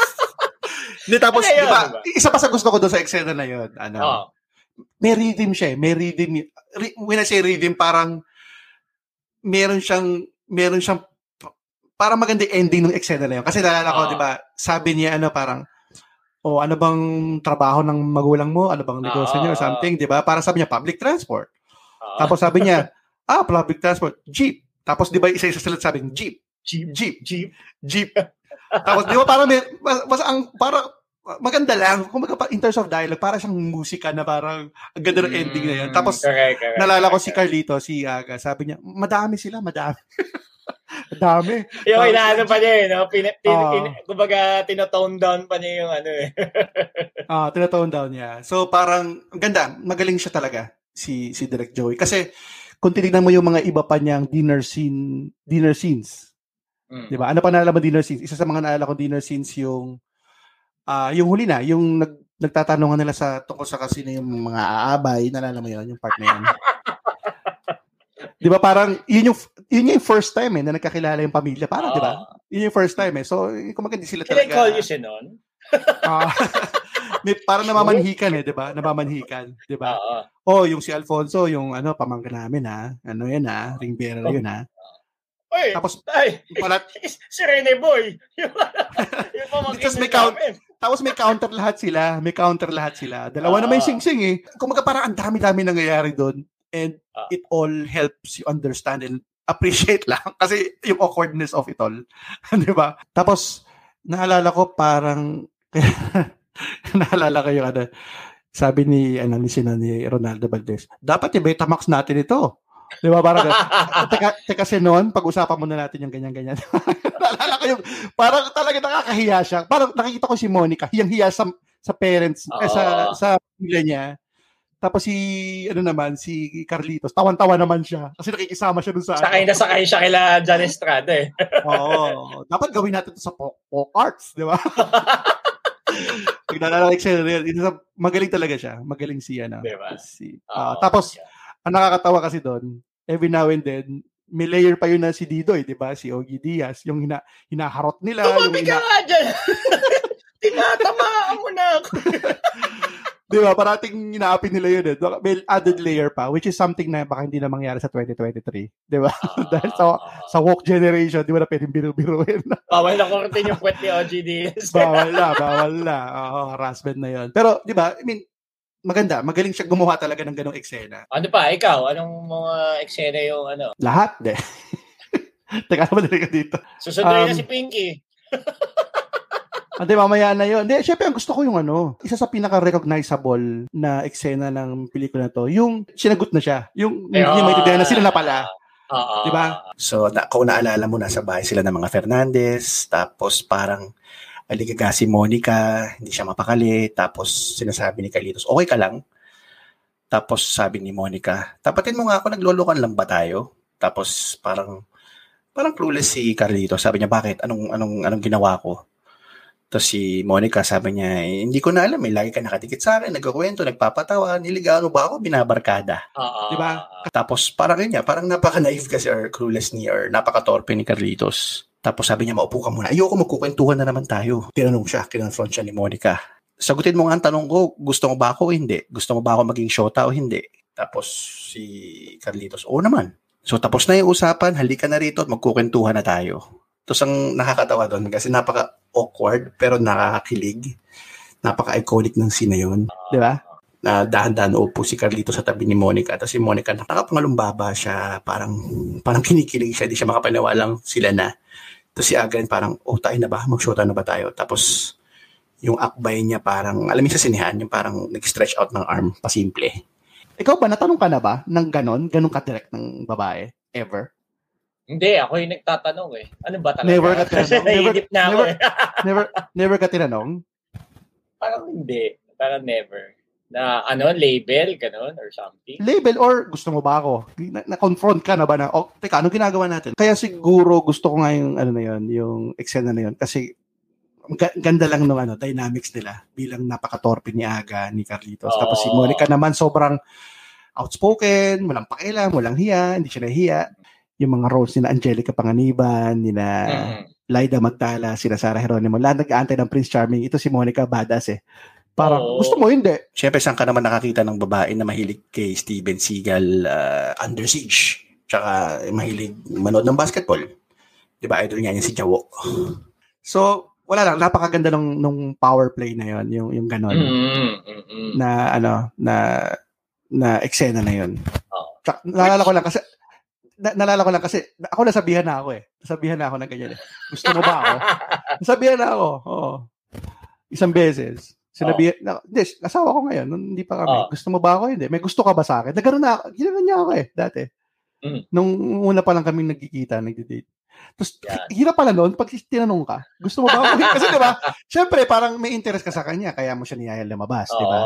hindi, tapos, di ba, diba? isa pa sa gusto ko doon sa eksena na yun, ano, oh. may rhythm siya eh. May rhythm. When I say rhythm, parang meron siyang, meron siyang, parang maganda ending ng eksena na yun. Kasi nalala ko, oh. di ba, sabi niya, ano, parang, o ano bang trabaho ng magulang mo? Ano bang negosyo oh. niyo or something, di ba? Para sabi niya, public transport. Oh. Tapos sabi niya, ah, public transport, jeep. Tapos di ba isa-isa sila sabi, jeep. Jeep. Jeep. Jeep. Jeep. Tapos, di ba, parang may, mas, mas ang, parang, maganda lang. Kung pa, in terms of dialogue, para siyang musika na parang ang ganda ng ending na yan. Mm, Tapos, correct, correct, nalala ko si Carlito, si Aga, sabi niya, madami sila, madami. madami. yung inaano pa niya eh, no? Pin, pin, uh, pin, kumbaga, tinatone down pa niya yung ano eh. Ah, uh, tinatone down niya. So, parang, ang ganda, magaling siya talaga, si, si Direct Joey. Kasi, kung tinignan mo yung mga iba pa niyang dinner scene, dinner scenes, Mm. 'Di ba? Ano pa naalala mo dinner scenes? Isa sa mga naalala ko dinner scenes yung uh, yung huli na, yung nag, nagtatanungan nila sa tungkol sa kasino yung mga aabay, naalala mo 'yon, yung part na 'yon. 'Di ba parang yun yung yun yung first time eh na nagkakilala yung pamilya, parang uh, 'di ba? Yun yung first time eh. So, hindi sila talaga. Can I call you Sinon? uh, may parang namamanhikan eh, 'di ba? Namamanhikan, 'di ba? Oh, yung si Alfonso, yung ano pamangkin namin ha. Ano 'yan ha, ring bearer 'yun ha. Oy, tapos, ay, pala, si Rene Boy. yung, yung tapos may count, tapos may counter lahat sila. May counter lahat sila. Dalawa uh, na may ah. sing-sing eh. Kung parang ang dami-dami nangyayari doon. And uh, it all helps you understand and appreciate lang. Kasi yung awkwardness of it all. Di ba? Tapos, naalala ko parang, naalala ko yung ano, sabi ni, ano, ni, sina, ni Ronaldo Valdez, dapat i-Betamax natin ito. Di ba? Parang, teka, teka kasi noon, pag-usapan muna natin yung ganyan-ganyan. Naalala ko yung, parang talaga nakakahiya siya. Parang nakikita ko si Monica, hiyang-hiya sa, sa parents, eh, sa, sa pamilya niya. Tapos si, ano naman, si Carlitos, tawan-tawa naman siya. Kasi nakikisama siya dun sa... Sakay ano. na sakay siya kila John Estrada eh. Oo. Dapat gawin natin ito sa folk, folk arts, di ba? Naglalalik siya. Magaling talaga siya. Magaling si, ano. Diba? Si, uh, oh, tapos, yeah ang nakakatawa kasi doon, every now and then, may layer pa yun na si Didoy, di ba? Si Ogie Diaz, yung hina, hinaharot nila. Tumabi yung hina... ka nga dyan! Tinatamaan mo na ako. Di ba? Parating inaapin nila yun eh. May added layer pa, which is something na baka hindi na mangyari sa 2023. Di ba? Uh, Dahil sa, sa woke generation, di ba na pwedeng biru-biruin. bawal na kortin yung kwet ni Ogie Diaz. bawal na, bawal na. Oo, oh, harassment na yun. Pero, di ba, I mean, maganda. Magaling siya gumawa talaga ng ganong eksena. Ano pa? Ikaw? Anong mga eksena yung ano? Lahat, de. Teka naman ka dito. Susunduin um, na si Pinky. Hindi, mamaya na yun. Hindi, syempre, ang gusto ko yung ano, isa sa pinaka-recognizable na eksena ng pelikula na to, yung sinagot na siya. Yung, eh, yung may na sila na pala. Uh, Di ba? So, na, kung naalala mo, nasa bahay sila ng mga Fernandez, tapos parang aligaga si Monica, hindi siya mapakali, tapos sinasabi ni Carlitos, okay ka lang? Tapos sabi ni Monica, tapatin mo nga ako, naglolokan lang ba tayo? Tapos parang, parang clueless si Carlitos. Sabi niya, bakit? Anong, anong, anong ginawa ko? Tapos si Monica, sabi niya, eh, hindi ko na alam, eh, lagi ka nakatikit sa akin, nagkakwento, nagpapatawa, niligawan mo ba ako, binabarkada. Uh-huh. Di ba? Tapos parang niya, parang napaka-naive kasi or clueless ni or napaka-torpe ni Carlitos. Tapos sabi niya, maupo ka muna. Ayoko magkukwentuhan na naman tayo. Tinanong siya, kinonfront siya ni Monica. Sagutin mo nga ang tanong ko, gusto mo ba ako o hindi? Gusto mo ba ako maging shota o hindi? Tapos si Carlitos, oo naman. So tapos na yung usapan, halika na rito at magkukwentuhan na tayo. Tapos ang nakakatawa doon kasi napaka-awkward pero nakakakilig. Napaka-iconic ng scene na yun. Di ba? na dahan-dahan upo si Carlito sa tabi ni Monica. Tapos si Monica, nakapangalumbaba siya, parang, parang kinikilig siya, di siya makapaniwalang sila na. Tapos si Agan parang, oh, tayo na ba? Mag-shota na ba tayo? Tapos, yung akbay niya parang, alam mo sa sinihan, yung parang nag-stretch out ng arm, pasimple. Ikaw ba, natanong ka na ba ng ganon? Ganon ka-direct ng babae? Ever? Hindi, ako yung nagtatanong eh. Ano ba talaga? Never ka tinanong? never, na ako never, eh. never, never ka tinanong? Parang hindi. Parang never na ano, label, ganun, or something? Label or gusto mo ba ako? Na- confront ka na ba na, oh, teka, anong ginagawa natin? Kaya siguro gusto ko nga yung, ano na yun, yung eksena na yun. Kasi, ganda lang ng ano, dynamics nila bilang napaka-torpe ni Aga, ni Carlitos. Oh. Tapos si Monica naman sobrang outspoken, walang pakialam, walang hiya, hindi siya nahiya. Yung mga roles ni Angelica Panganiban, ni na mm. Laida Magtala, sila Sarah Geronimo, lahat nag-aantay ng Prince Charming. Ito si Monica Badass eh. Parang oh. gusto mo, hindi. Siyempre, saan ka naman nakakita ng babae na mahilig kay Steven Seagal uh, Under Siege? Tsaka mahilig manood ng basketball. Di ba? Idol niya niya si Jawo. So, wala lang. Napakaganda nung, nung power play na yon yung, yung ganon. Mm-hmm. Na, ano, na, na eksena na yon oh. Tsaka, naalala ko lang kasi, na, nalala ko lang kasi ako nasabihan na ako eh. Nasabihan na ako ng ganyan eh. Gusto mo ba ako? nasabihan na ako. Oo. Isang beses. Sinabi, oh. na, hindi, asawa ko ngayon, hindi pa kami. Oh. Gusto mo ba ako? Hindi. May gusto ka ba sa akin? Nagkaroon na, ginawa niya ako eh, dati. Mm. Nung una pa lang kami nagkikita, nagde-date. Tapos, yeah. hirap pala noon, pag tinanong ka, gusto mo ba ako? Kasi di ba, syempre, parang may interest ka sa kanya, kaya mo siya niyaya lumabas, oh. di ba?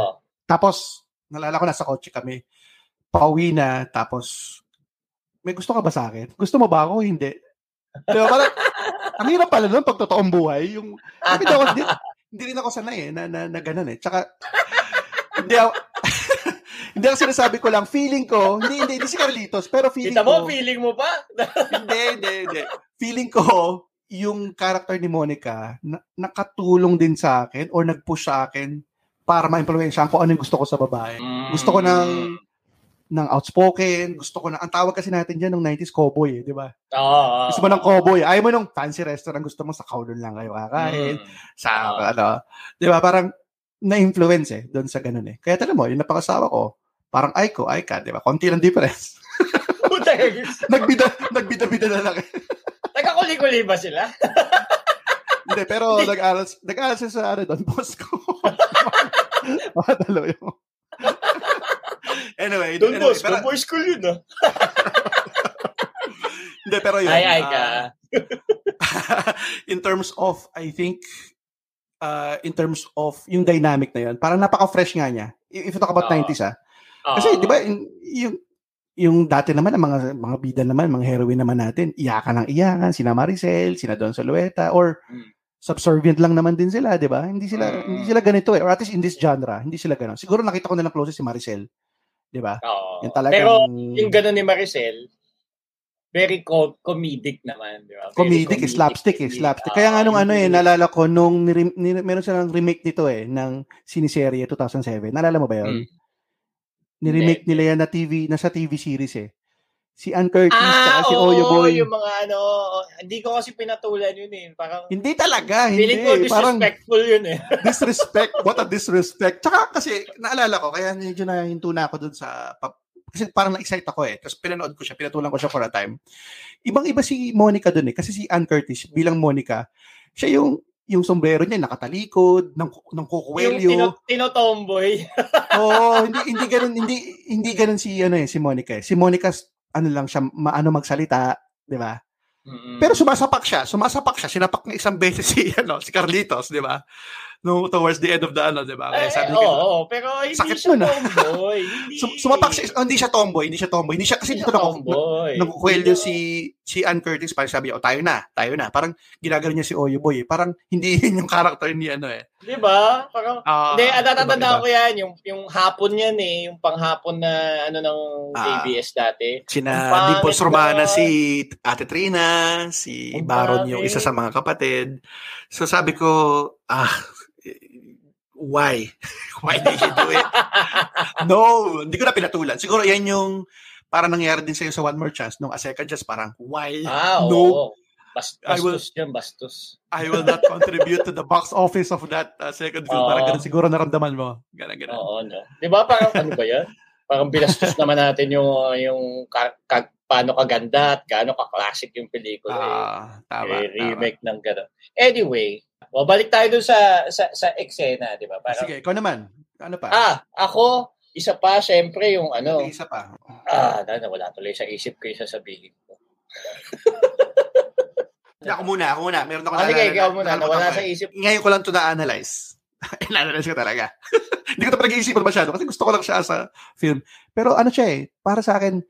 Tapos, nalala ko, nasa kotse kami, pauwi na, tapos, may gusto ka ba sa akin? Gusto mo ba ako? Hindi. Di ba, parang, ang hirap pala noon, pag totoong buhay, yung, sabi daw, hindi rin ako sanay eh, na, na, na ganun eh. Tsaka, hindi ako, hindi ako sinasabi ko lang, feeling ko, hindi, hindi, hindi si Carlitos, pero feeling Kita ko. mo, feeling mo pa? hindi, hindi, hindi. Feeling ko, yung character ni Monica, na, nakatulong din sa akin or nag-push sa akin para ma-impluensyahan ko ano yung gusto ko sa babae. Mm. Gusto ko ng ng outspoken. Gusto ko na, ang tawag kasi natin dyan ng 90s cowboy, eh, di ba? Oo. gusto mo ng cowboy. Ayaw mo ng fancy restaurant, gusto mo sa kowloon lang kayo kakain. Mm. Sa, uh, ano, di ba? Parang na-influence eh, doon sa ganun eh. Kaya tala mo, yung napakasawa ko, parang Aiko, Aika, di ba? Konti lang difference. nagbida, nagbida-bida na lang. Nagkakuli-kuli ba sila? Hindi, pero nag-aral, nag-aral siya sa ano doon, boss ko. Mga dalawa yung... anyway, Don anyway, boss, pero... boys school yun, ah. Hindi, pero yun. Ay, ay ka. Uh, in terms of, I think, uh, in terms of yung dynamic na yun, parang napaka-fresh nga niya. If you talk about uh, 90s, ah. Kasi, di ba, yung, yung dati naman, ang mga, mga bida naman, mga heroine naman natin, iyakan ng iyakan, sina Maricel, sina Don Solueta, or hmm subservient lang naman din sila, 'di ba? Hindi sila mm. hindi sila ganito eh. Or at least in this genre, hindi sila ganoon. Siguro nakita ko na lang closest si Maricel. 'Di ba? Oo. Yung talagang... Pero yung ganoon ni Maricel, very co- comedic naman, 'di ba? Comedic, comedic, slapstick eh, slapstick. Kaya nga nung ano eh, naalala ko nung ni, ni, meron silang remake nito eh ng siniserye 2007. Naalala mo ba 'yon? Mm. Ni-remake nila yan na TV, na sa TV series eh si Ann Curtis ah, si Oyo Boy. yung mga ano, hindi ko kasi pinatulan yun eh. Parang, hindi talaga, hindi. Feeling ko disrespectful parang, yun eh. disrespect, what a disrespect. Tsaka kasi, naalala ko, kaya medyo nahinto na ako dun sa, kasi parang na-excite ako eh. Tapos pinanood ko siya, pinatulan ko siya for a time. Ibang-iba si Monica dun eh. Kasi si Ann Curtis, bilang Monica, siya yung yung sombrero niya nakatalikod ng ng kukwelyo. Yung tino, tino-tomboy. Oo, hindi hindi ganoon hindi hindi ganoon si ano eh si Monica. Eh. Si Monica ano lang siya, maano magsalita, di ba? Mm-hmm. Pero sumasapak siya, sumasapak siya, sinapak niya isang beses si, ano, si Carlitos, di ba? No towards the end of the ano, 'di ba? Kaya eh, sabi eh, oo, oh, pero hindi sakit siya na. tomboy. hindi. sumapak siya, oh, hindi siya tomboy, hindi siya tomboy. Hindi siya kasi dito na nagkukwelyo si si Ann Curtis parang sabi, "Oh, tayo na, tayo na." Parang ginagano niya si Oyo Boy. Eh. Parang hindi yun yung character ni ano eh. 'Di ba? Parang uh, hindi, natatandaan ko 'yan, yung yung hapon niyan eh, yung panghapon na ano ng uh, ABS dati. Sina Dimples Romana si Ate Trina, si Baron yung isa sa mga kapatid. So sabi ko, ah, why? why did you do it? no, hindi ko na pinatulan. Siguro yan yung parang nangyari din sa'yo sa One More Chance nung a second just parang why? Ah, no. Oo. Bast- bastos I will, yan, bastos. I will not contribute to the box office of that uh, second film. Uh, parang ganun siguro naramdaman mo. Ganun, ganun. Oo, no. Di ba parang ano ba yan? Parang binastos naman natin yung yung ka, ka, paano kaganda at gaano ka-classic yung pelikula. Ah, eh. tama, eh, remake tama. ng gano'n. Anyway, o, balik tayo dun sa, sa, sa eksena, di ba? Parang, Sige, ikaw naman. Ano pa? Ah, ako, isa pa, syempre, yung ano. Isa pa. Ah, na, wala tuloy sa isip ko yung sasabihin ko. ako muna, ako muna. Meron ako na. Sige, ikaw muna. Nawala sa isip. Ngayon ko lang ito na-analyze. Na-analyze ko talaga. Hindi ko ito pag-iisipan masyado kasi gusto ko lang siya sa film. Pero ano siya eh, para sa akin,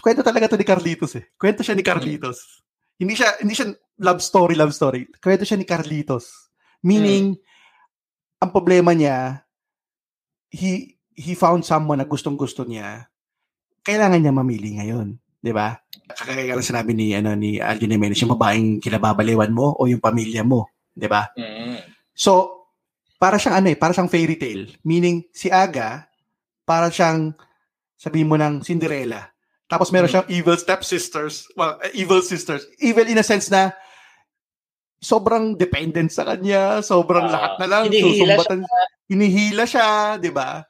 kwento talaga to ni Carlitos eh. Kwento siya ni Carlitos. Hindi siya hindi siya love story, love story. Kwento siya ni Carlitos. Meaning, hmm. ang problema niya, he he found someone na gustong-gusto niya. Kailangan niya mamili ngayon. 'di ba? Kakagaya lang sinabi ni ano ni Alvin Jimenez, yung babaeng kinababaliwan mo o yung pamilya mo, 'di ba? Mm. So, para siyang ano eh, para siyang fairy tale. Meaning si Aga para siyang sabi mo ng Cinderella. Tapos meron mm. siyang evil stepsisters. Well, uh, evil sisters. Evil in a sense na sobrang dependent sa kanya, sobrang uh, lahat na lang, hinihila susumbatan, siya, hinihila siya di ba?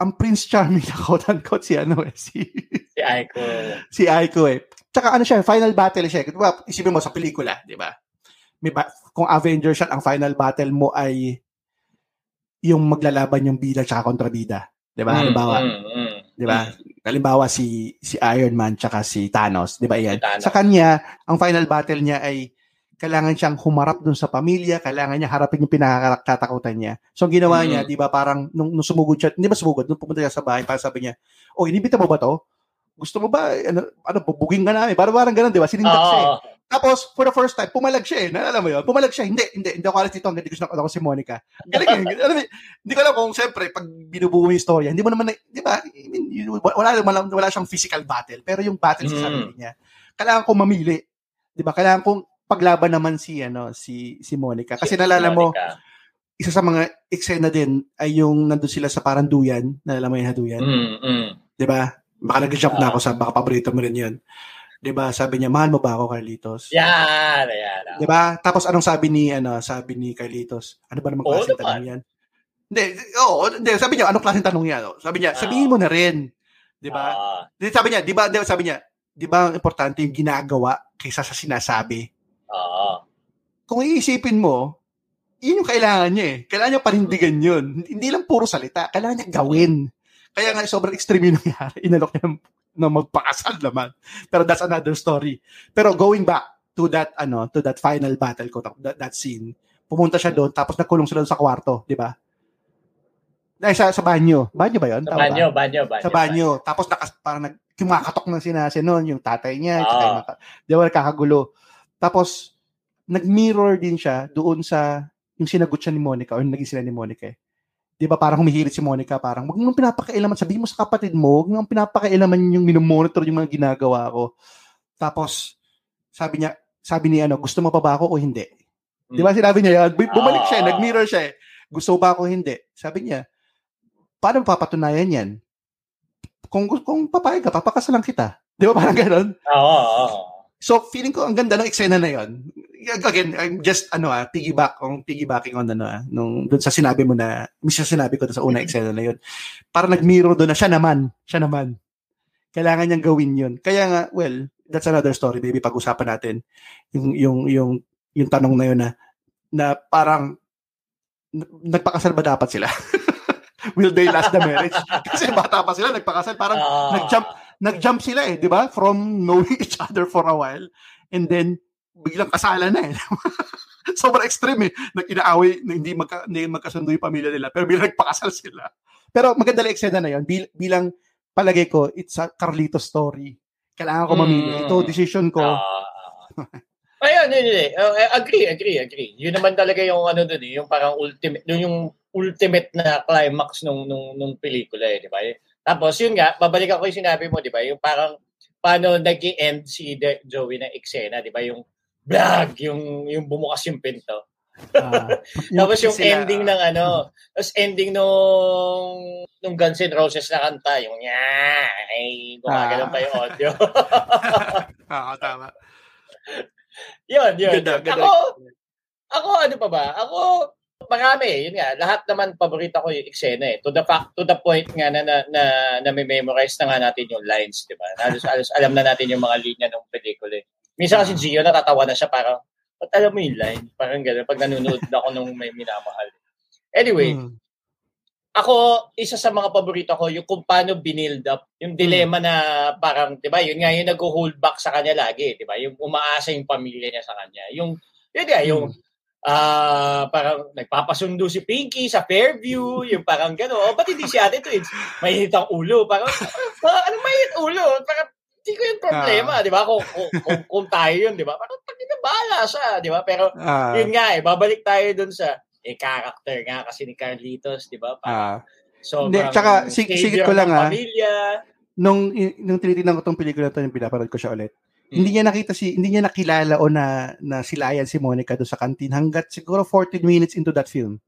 Ang Prince Charming na quote-unquote si ano eh, si... si Aiko. si Aiko eh. Tsaka ano siya, final battle siya. Di ba, isipin mo sa pelikula, di ba? May ba, kung Avengers siya, ang final battle mo ay yung maglalaban yung bida tsaka kontrabida. Di ba? Mm, Halimbawa, mm, mm, 'di ba? Halimbawa si si Iron Man tsaka si Thanos, 'di ba? Iyan. Sa kanya, ang final battle niya ay kailangan siyang humarap dun sa pamilya, kailangan niya harapin yung pinakakatakutan niya. So, ang ginawa mm. niya, di ba, parang nung, nung sumugod siya, hindi ba sumugod, nung pumunta siya sa bahay, parang sabi niya, oh, inibita mo ba to? Gusto mo ba, ano, ano bubugin ka namin? Parang parang ganun, di ba? Sinindak uh, siya eh. Tapos, for the first time, pumalag siya eh. Naalala mo yun? Pumalag siya. Hindi, hindi. Hindi ako alis dito hanggang di ko ako si Monica. Galing eh. alam mo, hindi ko alam kung siyempre, pag binubuo mo yung story, hindi mo naman, di ba? I mean, wala, wala, wala siyang physical battle. Pero yung battle mm. sa sarili niya, kailangan kong mamili. Di ba? Kailangan kong paglaban naman si, ano, si, si Monica. Kasi si nalala mo, isa sa mga eksena din ay yung nandun sila sa parang duyan. Nalala mo yung duyan? Mm, mm. 'Di ba? Baka nag-jump na ako sa baka paborito mo rin 'yun. 'Di ba? Sabi niya, "Mahal mo ba ako, Carlitos?" Yan, yan. 'Di ba? Tapos anong sabi ni ano, sabi ni Carlitos? Ano ba namang klaseng Oo tanong 'yan? Hindi, oo, hindi, sabi niya, anong klaseng tanong 'yan? Sabi niya, sabihin mo na rin. 'Di ba? Ah. Sabi niya, 'di ba? Sabi niya, 'di ba ang importante yung ginagawa kaysa sa sinasabi? Oo. Kung iisipin mo, yun yung kailangan niya eh. Kailangan niya panindigan yun. Hindi lang puro salita. Kailangan niya gawin. Kaya nga sobrang extreme yung nangyari. Inalok niya na magpakasal naman. Pero that's another story. Pero going back to that ano, to that final battle ko, that, that scene, pumunta siya doon tapos nakulong sila sa kwarto, di ba? Ay, sa, sa banyo. Banyo ba yun? Sa banyo, ba? banyo, banyo. Sa banyo. banyo. Tapos nakas, parang nag, kumakatok ng sinase noon, yung tatay niya, oh. tsaka di ba, kakagulo. Tapos, nag-mirror din siya doon sa yung sinagot siya ni Monica or naging sila ni Monica eh. 'Di ba parang humihirit si Monica parang wag mo pinapakailaman sabihin mo sa kapatid mo, wag mo pinapakailaman yung minomonitor yung mga ginagawa ko. Tapos sabi niya, sabi niya ano, gusto mo pa ba ako o hindi? Hmm. 'Di ba sinabi niya yan? Bumalik siya, ah. nag-mirror siya. Eh. Gusto ba ako hindi? Sabi niya, paano papatunayan yan? Kung kung papayag ka, papakasalan kita. 'Di ba parang ganoon? Oo. Oh, So feeling ko ang ganda ng eksena na 'yon again, I'm just ano ah, piggyback on piggybacking on ano ah, nung doon sa sinabi mo na, mismo sinabi ko doon sa una eksena na 'yon. Para nag-mirror doon na siya naman, siya naman. Kailangan niyang gawin 'yon. Kaya nga, well, that's another story, baby. Pag-usapan natin yung yung yung yung tanong na 'yon na na parang nagpakasal ba dapat sila? Will they last the marriage? Kasi bata pa sila, nagpakasal. Parang uh, nag-jump, nag-jump sila eh, di ba? From knowing each other for a while. And then, biglang kasalan na eh. Sobrang extreme eh. Nag-inaaway na hindi, magka, hindi magkasundo yung pamilya nila. Pero bilang nagpakasal sila. Pero maganda lang eksena na yun. Bil- bilang palagay ko, it's a Carlito story. Kailangan ko mamili. Mm. Ito, decision ko. Uh, ayun, yun, yun, uh, agree, agree, agree. Yun naman talaga yung ano dun eh, yung parang ultimate, yung, yung ultimate na climax nung nung nung pelikula eh, di ba? Tapos yun nga, babalik ako yung sinabi mo, di ba? Yung parang paano nag-end si De- Joey ng eksena, di ba? Yung blag, yung, yung bumukas yung pinto. Uh, tapos yung sila, ending ng ano, tapos ending nung nung Guns N' Roses na kanta, yung nya, ay gumagalaw uh, pa yung audio. Oo, tama. yun, yun. Ganda. Ganda. Ako, ako ano pa ba? Ako, marami, yun nga, lahat naman paborito ko yung eksena eh. To the fact, to the point nga na na, na, na may memorize na nga natin yung lines, di ba? Alos, alos, alam na natin yung mga linya ng pelikula eh. Minsan kasi Gio, natatawa na siya parang, ba't alam mo yung line? Parang gano'n, pag nanonood ako nung may minamahal. Anyway, mm. ako, isa sa mga paborito ko, yung kung paano binild up, yung dilemma mm. na parang, di ba, yun nga yung nag-hold back sa kanya lagi, di ba? Yung umaasa yung pamilya niya sa kanya. Yung, yun nga, yung, mm ah uh, parang nagpapasundo si Pinky sa Fairview, yung parang gano'n. O, ba't hindi si Ate Twins? May hitang ulo. Parang, parang ano may ulo? Parang, hindi ko yung problema, uh, di ba? Kung, kung, kung, kung tayo yun, di ba? Parang na bahala siya, di ba? Pero uh, yun nga eh, babalik tayo dun sa eh, character nga kasi ni Carlitos, di ba? Parang, uh, so, hindi, tsaka, sig- sigit ko lang ha. Nung, nung tinitingnan ko tong pelikula to, yung pinapanood ko siya ulit, hmm. hindi niya nakita si hindi niya nakilala o na na silayan si Monica do sa kantin hanggat siguro 14 minutes into that film.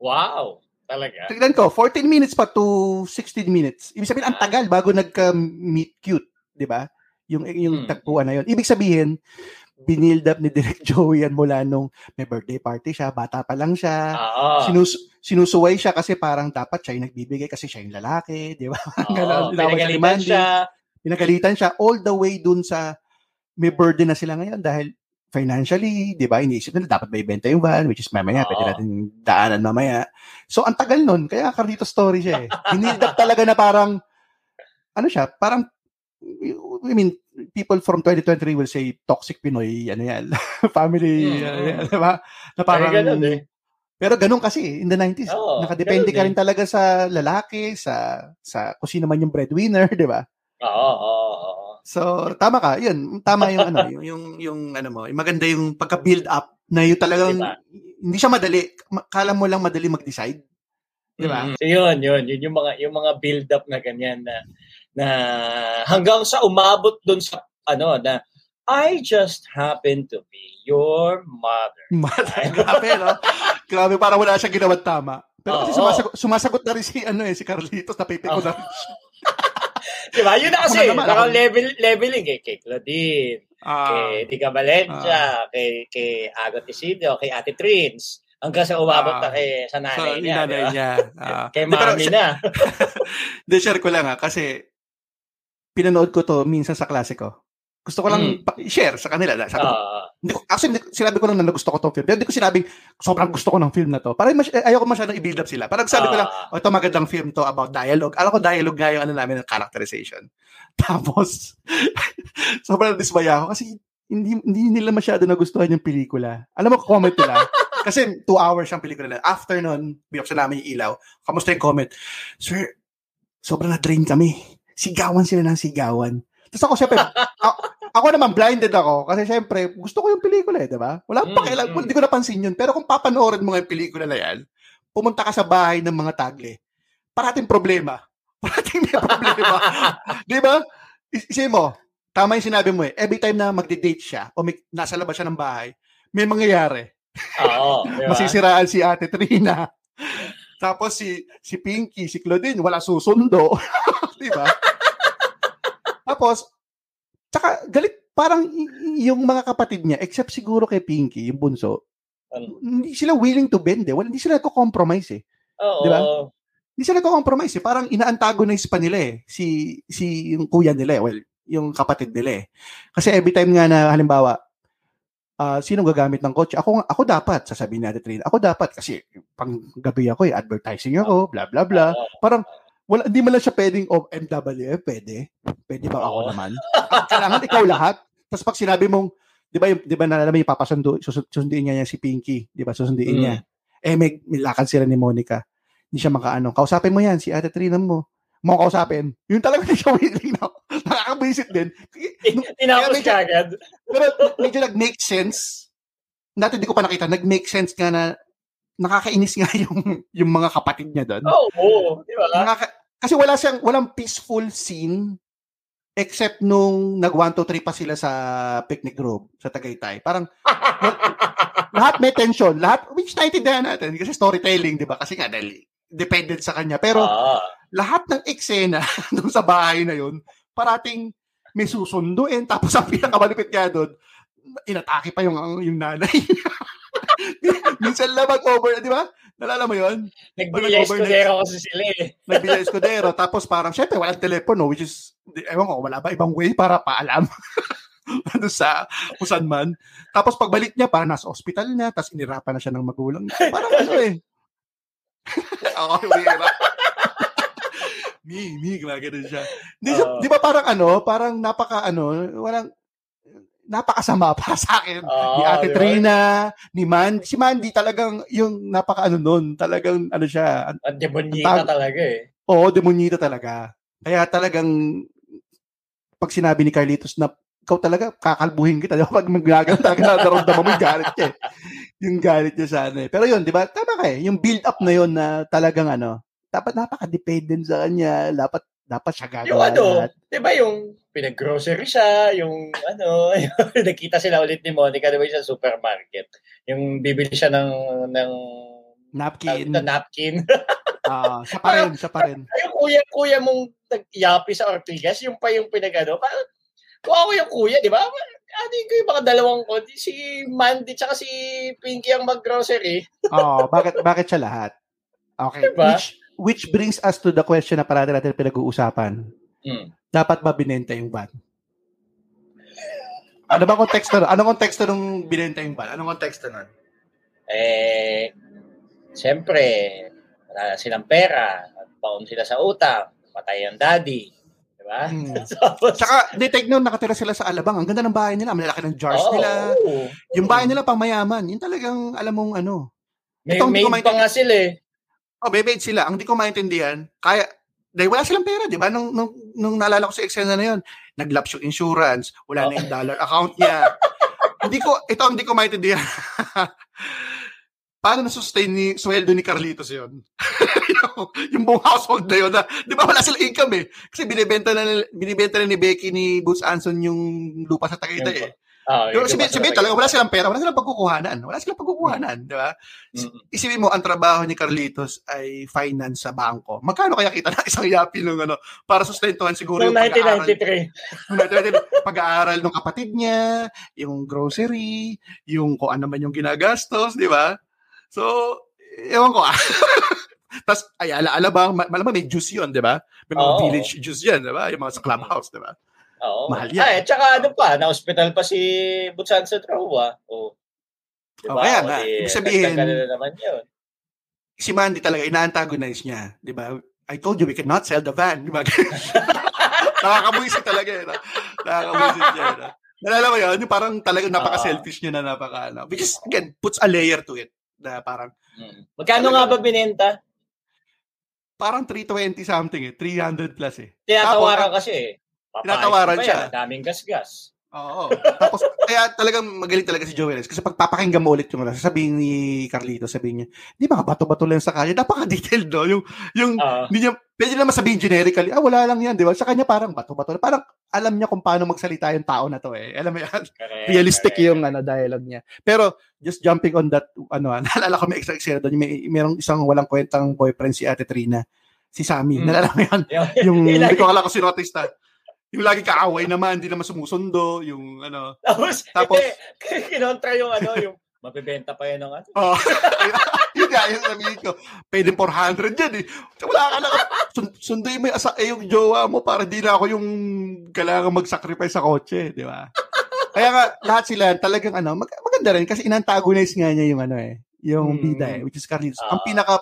Wow. Talaga? Tignan ko, 14 minutes pa to 16 minutes. Ibig sabihin, ang ah. tagal bago nagka-meet cute. 'Di ba? Yung yung hmm. tagpuan na 'yon. Ibig sabihin, binild up ni Direk Joey yan mula nung may birthday party siya, bata pa lang siya. Uh, Sinus, sinusuway siya kasi parang dapat siya yung nagbibigay kasi siya yung lalaki, di ba? Uh, pinagalitan siya. Pinagalitan siya all the way dun sa may burden na sila ngayon dahil financially, di ba, iniisip nila dapat may benta yung van, which is mamaya, uh, pwede natin daanan mamaya. So, ang tagal nun, kaya Carlito story siya eh. Binild up talaga na parang, ano siya, parang I mean, people from 2023 will say toxic Pinoy, ano yan, family, mm-hmm. ano yan, di ba? Na parang, ganun, eh. Pero ganun kasi in the 90s. Oh, nakadepende ka rin eh. talaga sa lalaki, sa sa kung sino man yung breadwinner, di ba? Oo, oo, oo. So, tama ka. Yun, tama yung ano, yung, yung, yung ano mo, yung maganda yung pagka-build up na yung talagang diba? hindi siya madali. Kala mo lang madali mag-decide. Di ba? Mm-hmm. So, yun, yun, yun yung mga yung mga build up na ganyan na na hanggang sa umabot doon sa ano na I just happen to be your mother. Mother. Grabe, no? Grabe, para wala siyang ginawang tama. Pero kasi sumasagot, sumasagot na rin si, ano eh, si Carlitos, napipiko oh. na rin siya. di ba? Yun na kasi. Naman, parang level, leveling eh. Kay Claudine, uh, kay Tika Valencia, uh, kay, kay Agot Isidio, kay Ate Trins. Hanggang sa umabot uh, na kay sa nanay so, niya. Nanay diba? niya. Uh, kay mami na. De, share ko lang ha, kasi pinanood ko to minsan sa klase ko. Gusto ko lang mm. share sa kanila. Sabi ko, uh, hindi ko, actually, sinabi ko lang na gusto ko tong film. Pero hindi ko sinabing, sobrang gusto ko ng film na to. Parang mas, eh, ayoko masyadong i-build up sila. Parang sabi uh, ko lang, oh, ito magandang film to about dialogue. Alam ko dialogue nga yung ano namin ng characterization. Tapos, sobrang dismaya ako kasi hindi, hindi nila masyado nagustuhan yung pelikula. Alam mo, comment nila. kasi two hours yung pelikula na. After nun, binuksan namin yung ilaw. Kamusta yung comment? Sir, sobrang na-drain kami. Sigawan sila ng sigawan tapos ako syempre, ako, ako naman blinded ako kasi syempre gusto ko yung pelikula eh, di ba? Wala pa kailan, mm, hindi ko napansin yun. Pero kung papanoorin mo yung pelikula na yan, pumunta ka sa bahay ng mga tagle, parating problema. Parating may problema. di ba? Isipin mo, tama yung sinabi mo eh, every time na magde-date siya o may, nasa labas siya ng bahay, may mangyayari. Oo. Diba? Masisiraan si Ate Trina. Tapos si si Pinky, si Claudine, wala susundo. Di ba? Tapos, tsaka galit parang yung mga kapatid niya, except siguro kay Pinky, yung bunso, ano? hindi sila willing to bend eh. Wala, hindi sila nagko-compromise eh. Oo. Di ba? Hindi sila nagko-compromise eh. Parang ina-antagonize pa nila eh. Si, si yung kuya nila eh. Well, yung kapatid nila eh. Kasi every time nga na halimbawa, uh, sino gagamit ng kotse? Ako, ako dapat, sasabihin natin train. Ako dapat kasi pang gabi ako eh, advertising ako, bla bla bla. Parang wala, hindi man lang siya pwedeng of MWF, pwede. Pwede ba ako naman? Kailangan ikaw lahat. Tapos pag sinabi mong, di ba, di ba nalalaman yung papasundo, susunduin niya si Pinky, di ba, susunduin mm. niya. Eh, may, may lakad sila ni Monica. Hindi siya makaano. Kausapin mo yan, si Ate Trina mo. Mo kausapin. Yun talaga hindi siya willing na. Nakakabisit din. Tinapos ka agad. Pero medyo nag-make sense. Dati hindi ko pa nakita. Nag-make sense nga na nakakainis nga yung yung mga kapatid niya doon. Oo, oh, oh, di ba? Nakaka- kasi wala siyang, walang peaceful scene except nung nag 1, 2, 3 pa sila sa picnic group sa Tagaytay. Parang lahat may tension. Lahat, which naiintindihan natin kasi storytelling, di ba? Kasi nga, dahil dependent sa kanya. Pero ah. lahat ng eksena doon sa bahay na yun, parating may susunduin. Tapos ang pinakamalupit nga doon, inatake pa yung, yung nanay. Minsan lang mag-over, di ba? Nalala mo yun? Nagbigay escudero kasi sila eh. Nagbigay escudero. Tapos parang, syempre, walang telepono, which is, ewan ko, wala ba ibang way para paalam? ano sa kung saan man. Tapos pagbalik niya, parang nasa ospital niya, tapos inirapan na siya ng magulang. Parang ano eh. Ako, hirap. mi, mi, gumagano siya. Di, uh, di ba parang ano, parang napaka ano, walang, napakasama para sa akin. Oh, ni Ate diba? Trina, ni Mandy. Si Mandy talagang yung napaka ano nun, talagang ano siya. Ang demonyita tag- talaga eh. Oo, demonyita talaga. Kaya talagang pag sinabi ni Carlitos na ikaw talaga, kakalbuhin kita. Pag magagawa talaga na naramdaman mo yung galit niya. Eh. yung galit niya sana eh. Pero yun, di ba? Tama ka eh. Yung build up na yun na talagang ano, dapat napaka-dependent sa kanya. Dapat dapat siya gagawa Yung ano, di ba yung pinag-grocery siya, yung ano, yung, nakita sila ulit ni Monica, di ba sa supermarket. Yung bibili siya ng, ng napkin. Na, napkin. Ah, uh, siya pa rin, siya pa rin. Yung kuya, kuya mong nag-yapi sa Ortigas, yung pa yung pinagano, parang, kung ako yung kuya, di ba? Ano ko yung mga dalawang ko, si Mandy tsaka si Pinky ang mag-grocery. Oo, oh, bakit, bakit siya lahat? Okay. Diba? Which, which brings us to the question na parati natin pinag-uusapan. Mm. Dapat ba binenta yung van? Ano ba konteksto? Ano konteksto nung binenta yung van? Anong konteksto nun? Eh, siyempre, wala silang pera. Baon sila sa utang. Patay ang daddy. Diba? Hmm. Tsaka, detect nung nakatira sila sa Alabang. Ang ganda ng bahay nila. Malalaki ng jars oh, nila. Yung bahay nila pang mayaman. Yung talagang, alam mong ano. May Itong, made pa nga sila eh. Oh, bebed sila. Ang di ko maintindihan, kaya, dahil wala silang pera, di ba? Nung, nung, nung naalala ko sa eksena na yun, naglaps yung insurance, wala na yung dollar account niya. hindi ko, ito ang di ko maintindihan. Paano na-sustain ni, sweldo ni Carlitos yun? yung, yung buong household na yun. Na, di ba wala silang income eh? Kasi binibenta na, binibenta na ni Becky ni Boots Anson yung lupa sa Tagaytay eh. Oh, yung sabihin, sabihin talaga, wala silang pera, wala silang pagkukuhanan. Wala silang pagkukuhanan, di ba? Mm-hmm. Isipin mo, ang trabaho ni Carlitos ay finance sa bangko. Magkano kaya kita na isang yapi nung ano, para sustentuhan siguro yung 1993. pag-aaral ng kapatid niya, yung grocery, yung kung ano man yung ginagastos, di ba? So, ewan ko ah. Tapos, ay, ala-ala ba, malamang may juice yun, di ba? May mga oh. village juice yan, di ba? Yung mga sa clubhouse, di ba? Oo. Mahal yan. Ay, tsaka ano pa, na-hospital pa si Butsan sa Trawa. O, diba? Oh, kaya nga. Ibig sabihin, na naman yun. si Mandy talaga, ina-antagonize niya. Di ba? I told you we cannot sell the van. Di ba? Nakakabuisit talaga. Eh, Nakakabuisit niya. No? Nalala mo yun? Yung parang talagang napaka-selfish niya na napaka, ano. Which is, again, puts a layer to it. Na parang, hmm. Magkano nga ba binenta? Parang 320 something eh. 300 plus eh. Tinatawaran kasi eh. Tinatawaran siya. Yan, daming gasgas. Oo. Tapos, kaya talagang magaling talaga si Joel. Kasi pag papakinggan mo ulit yung ano, sasabihin ni Carlito, sabihin niya, di ba, bato-bato lang sa kanya. Napaka-detailed, no? Yung, yung, uh, hindi niya, pwede naman sabihin generically, ah, wala lang yan, di ba? Sa kanya parang bato-bato. Parang alam niya kung paano magsalita yung tao na to, eh. Alam mo yan? Correct, Realistic correct. yung ano, dialogue niya. Pero, just jumping on that, ano, naalala ko may extra eksena doon, may, merong isang walang kwentang boyfriend si Ate Trina si Sammy. Mm. Nalala mo yan? yung, hindi ko akala ko sino artista. Yung lagi kaaway naman, hindi naman sumusundo, yung ano. Tapos, tapos hindi, kinontra yung ano, yung mabibenta pa yan ng ano. Oh, yun nga, yung sabihin ko, pwede 400 yan eh. Wala ka na, sund- sunduin mo yung, asa, eh, yung jowa mo para di na ako yung kailangan mag-sacrifice sa kotse, di ba? Kaya nga, lahat sila talagang ano, mag- maganda rin kasi inantagonize nga niya yung ano eh, yung hmm. bida eh, which is Carlitos. Uh, Ang ah. pinaka,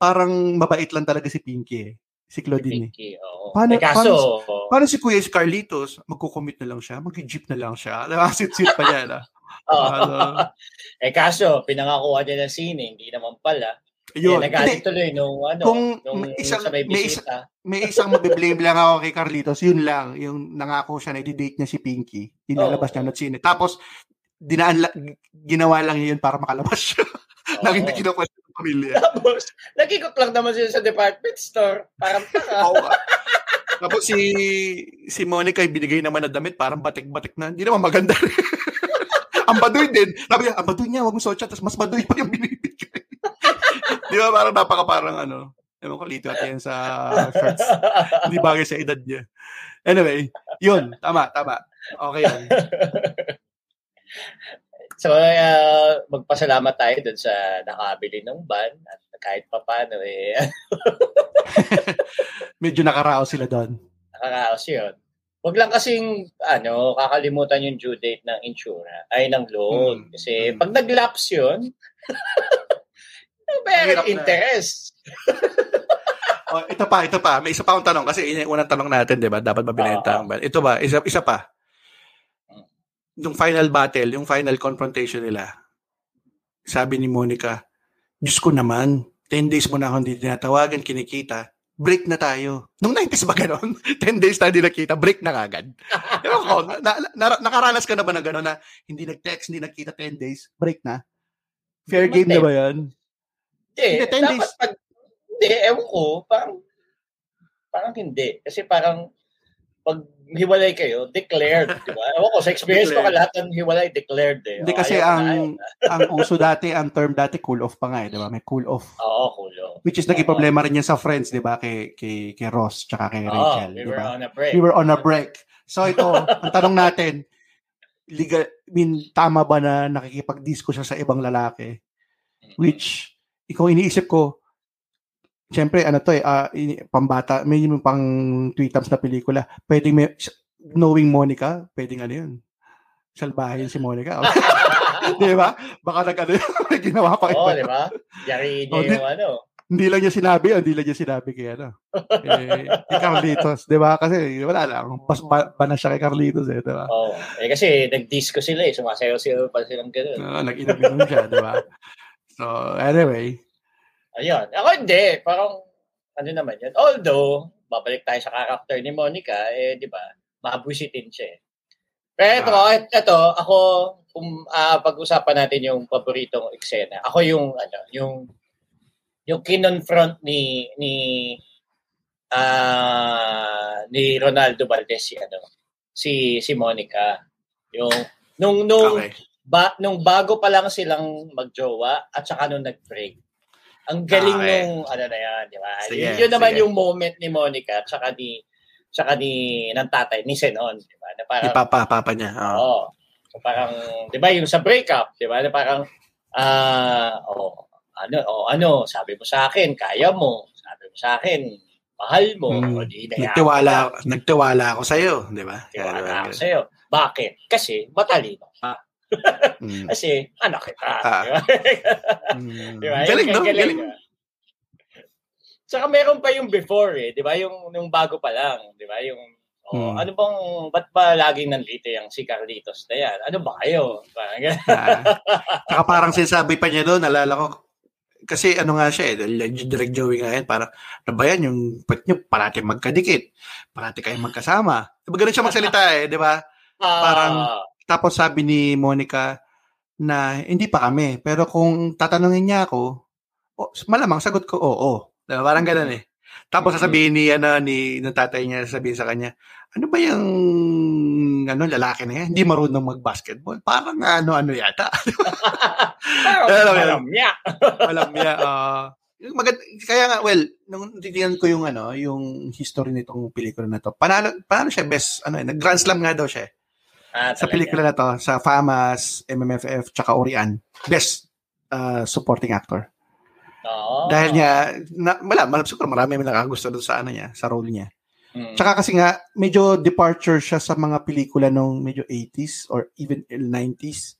parang mabait lang talaga si Pinky eh si Claudine. Si oo. Paano, eh, kaso, paano, paano si Kuya Carlitos, magko-commit na lang siya, mag-jeep na lang siya. Sit-sit pa niya. Oo. Eh kaso, pinangakuha niya ng sine, hindi naman pala. Yun. Eh, nagalit tuloy nung ano, kung nung isang, may, may, isa, may isang mabiblame lang ako kay Carlitos, yun lang, yung nangako siya na i-date niya si Pinky, inalabas oh. niya ng sine. Tapos, dinaan, ginawa lang yun para makalabas siya. Oh. Nang hindi kinukwento pamilya. Tapos, nagikot lang naman sila sa department store. Parang taka. Tapos si si Monica ay binigay naman na damit, parang batik-batik na. Hindi naman maganda ang baduy din. Sabi niya, ang baduy niya, wag mo suot siya, tapos mas baduy pa yung binibigay. Di ba, parang napaka parang ano, ewan ko, lito at yan sa shorts. Hindi bagay sa edad niya. Anyway, yun, tama, tama. Okay yan. So, uh, magpasalamat tayo dun sa nakabili ng van at kahit pa paano eh. Medyo nakaraos sila doon. Nakaraos yun. Huwag lang kasing ano, kakalimutan yung due date ng insurance, ay ng loan. Hmm. Kasi hmm. pag nag-lapse yun, very interest. oh, ito pa, ito pa. May isa pa akong tanong kasi yun yung unang tanong natin, di ba? Dapat mabinenta uh-huh. Ito ba? Isa, isa pa yung final battle, yung final confrontation nila, sabi ni Monica, Diyos ko naman, 10 days mo na akong hindi tinatawagan, kinikita, break na tayo. Nung 90s ba gano'n? 10 days tayo hindi nakita, break na kagad. Ewan ko, na, na, nakaranas ka na ba na gano'n na hindi nag-text, hindi nagkita 10 days, break na? Fair game na ba yan? Hindi, hindi 10 days. Pag, hindi, ewan ko, parang, parang hindi. Kasi parang, pag hiwalay kayo, declared, di ba? Ewan ko, sa experience ko ka lahat ng hiwalay, declared eh. Hindi kasi ang ang uso dati, ang term dati, cool off pa nga eh, di ba? May cool off. Oo, cool off. Which is naging problema rin yan sa friends, di ba? Kay, kay, kay Ross, tsaka kay Rachel. Oh, we were on a break. We were on a break. So ito, ang tanong natin, legal, I mean, tama ba na nakikipag-disco siya sa ibang lalaki? Which, ikaw iniisip ko, Siyempre, ano to eh, uh, pambata, may yung pang tweetams na pelikula. Pwedeng may, knowing Monica, pwedeng ano yun. Salbahin si Monica. di ba? Baka nag ano may ginawa pa. Oo, oh, di ba? Yari niya oh, yung ano. Hindi lang niya sinabi, oh, hindi lang niya sinabi kay ano. eh, kay Carlitos, di ba? Kasi wala lang, pas ba, ba na siya kay Carlitos eh, di ba? Oo. Oh, eh kasi nag-disco sila eh, sumasayaw sila pa silang gano'n. Oo, uh, nag-inabinom siya, di ba? So, anyway, Ayun. Ako hindi. Parang, ano naman yan. Although, babalik tayo sa character ni Monica, eh, di ba, mabusitin siya eh. Pero ito, ah. ito, ako, um, uh, pag-usapan natin yung paboritong eksena. Ako yung, ano, yung, yung kinonfront ni, ni, uh, ni Ronaldo Valdez, si, ano, si, si Monica. Yung, Nung, nung, okay. ba, nung bago pa lang silang magjowa at saka nung nag-break. Ang galing okay. nung, ano na yan, di ba? Sige, yun, yun naman yung moment ni Monica at saka ni, saka ni, ng tatay, ni Senon, di ba? Na parang, ni papa, papa niya. Oo. Oh. So parang, di ba, yung sa breakup, di ba? Na parang, ah, uh, oh, ano, oh, ano, sabi mo sa akin, kaya mo. Sabi mo sa akin, mahal mo. Hmm. O, di nagtiwala, nagtiwala ako sa iyo, di ba? Nagtiwala ako sa iyo. Bakit? Kasi matalino ka. Mm. Kasi anak kita. Ah. mm. di ba? Galing, no? Galing. galing. Saka meron pa yung before eh, di ba? Yung, yung bago pa lang, di ba? Yung Oh, hmm. ano bang ba't ba laging nandito yung si Carlitos na yan? Ano ba kayo? Parang ah. Saka parang sinasabi pa niya doon, nalala ko, kasi ano nga siya eh, direct Joey nga yan, parang, ano ba yan, yung pet nyo, parati magkadikit, parati kayong magkasama. Diba ganun siya magsalita eh, di ba? Parang, uh, tapos sabi ni Monica na hindi pa kami. Pero kung tatanungin niya ako, oh, malamang sagot ko, oo. Oh, Diba? Parang ganun eh. Tapos sasabihin ni, ano, ni, ng tatay niya, sasabihin sa kanya, ano ba yung ano, lalaki na yan? Hindi marunong mag-basketball. Parang ano-ano yata. Alam niya. Alam niya. Uh, magand kaya nga well nung titingnan ko yung ano yung history nitong pelikula na to panalo paano siya best ano eh, nag Grand Slam nga daw siya eh. Ah, sa pelikula na to, sa FAMAS, MMFF, tsaka Orian, best uh, supporting actor. Oh. Dahil niya, na, wala, malap siguro marami may nakagusto doon sa ano niya, sa role niya. Mm. Tsaka kasi nga, medyo departure siya sa mga pelikula nung medyo 80s or even 90s.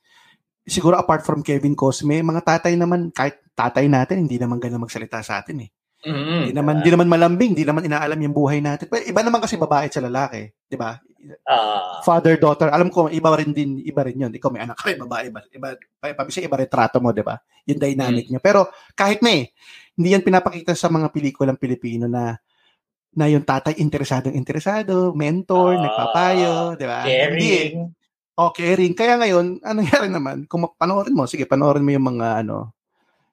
Siguro apart from Kevin Cosme, mga tatay naman, kahit tatay natin, hindi naman ganun magsalita sa atin eh. Mm-hmm. Hindi naman, di naman malambing, hindi naman inaalam yung buhay natin. Pero iba naman kasi babae sa lalaki, di ba? Uh, Father, daughter, alam ko, iba rin din, iba rin yun. Ikaw may anak ka, babae, iba, iba, pabisa, iba retrato mo, di ba? Yung dynamic mm. niya. Pero kahit na eh, hindi yan pinapakita sa mga pelikulang Pilipino na na yung tatay interesadong interesado, mentor, uh, nagpapayo, di ba? Caring. Hindi, eh. oh, caring. Kaya ngayon, anong nangyari naman? Kung panoorin mo, sige, panoorin mo yung mga ano,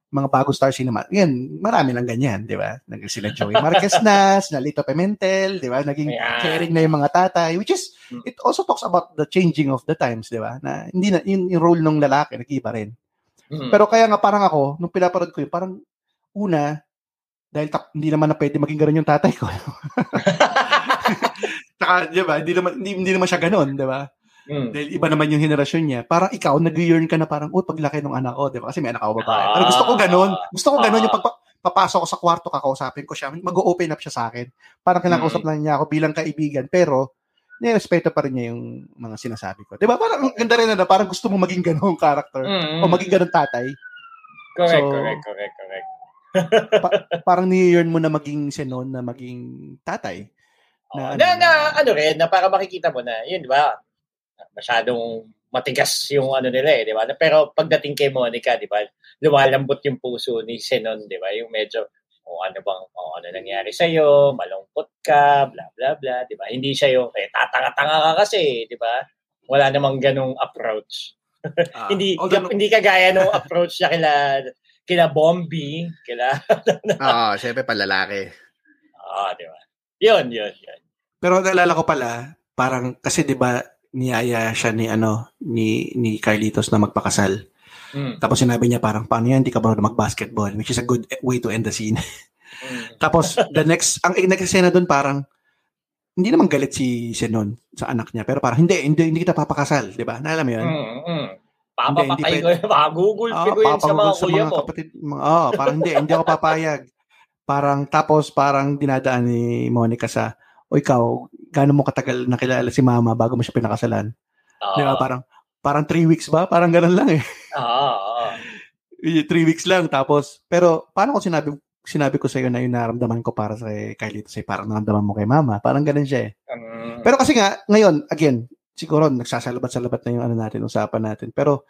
mga bagong star cinema. Yan, marami lang ganyan, di ba? Naging sila Joey Marquez na, sila Lito Pimentel, di ba? Naging yeah. caring na yung mga tatay, which is, hmm. it also talks about the changing of the times, di ba? Na hindi na, yung, yung role ng lalaki, nag-iba rin. Mm-hmm. Pero kaya nga parang ako, nung pinaparod ko yun, parang una, dahil tak, hindi naman na pwede maging ganun yung tatay ko. Saka, di ba, hindi naman, hindi, hindi naman siya ganun, di ba? Mm. Dahil iba naman yung henerasyon niya. Parang ikaw, nag-yearn ka na parang, oh, paglaki ng anak ko, di ba? Kasi may anak ako babae. Ah. Pero gusto ko ganun. Gusto ko ganun ah. yung pag papasok ko sa kwarto, kakausapin ko siya, mag-open up siya sa akin. Parang kinakausap mm. lang niya ako bilang kaibigan. Pero, nirespeto pa rin niya yung mga sinasabi ko. Di ba? Parang ganda rin na, parang gusto mo maging ganung character mm-hmm. o maging ganung tatay. Correct, so, correct, correct, correct. pa- parang ni-yearn mo na maging senon, na maging tatay. Na, oh, ano, na, na, ano rin, na para makikita mo na, yun, di ba? Masyadong matigas yung ano nila eh, di ba? Pero pagdating kay Monica, di ba, lumalambot yung puso ni Senon, di ba? Yung medyo, o ano bang, o ano nangyari sa iyo, malungkot ka, bla bla bla, di ba? Hindi siya yung, eh, tatanga-tanga ka kasi, di ba? Wala namang ganong approach. Uh, hindi although, hindi kagaya nung approach niya kila kila Bombi, kila Oo, uh, syempre palalaki. Oo, uh, di ba? Yun, yun, yun. Pero naalala ko pala, parang kasi 'di ba niyaya siya ni ano ni ni Carlitos na magpakasal. Mm. Tapos sinabi niya parang paano yan, hindi ka marunong mag-basketball, which is a good way to end the scene. mm. Tapos the next, ang next scene doon parang hindi naman galit si Senon sa anak niya, pero parang hindi, hindi, hindi kita papakasal, di ba? Naalam mo yun? Mm, mm. Papapatay ko makagugulpi oh, ko yun sa mga sa kuya mga. Kapatid, mga, oh, parang hindi, hindi ako papayag. Parang, tapos parang dinadaan ni Monica sa, o ikaw, gaano mo katagal nakilala si mama bago mo siya pinakasalan? Uh, Di ba? Parang, parang three weeks ba? Parang ganun lang eh. Oo. Uh, three weeks lang. Tapos, pero paano ko sinabi sinabi ko sa iyo na yung naramdaman ko para sa Kylie say parang naramdaman mo kay mama. Parang ganun siya eh. Um, pero kasi nga, ngayon, again, siguro nagsasalabat-salabat na yung ano natin, usapan natin. Pero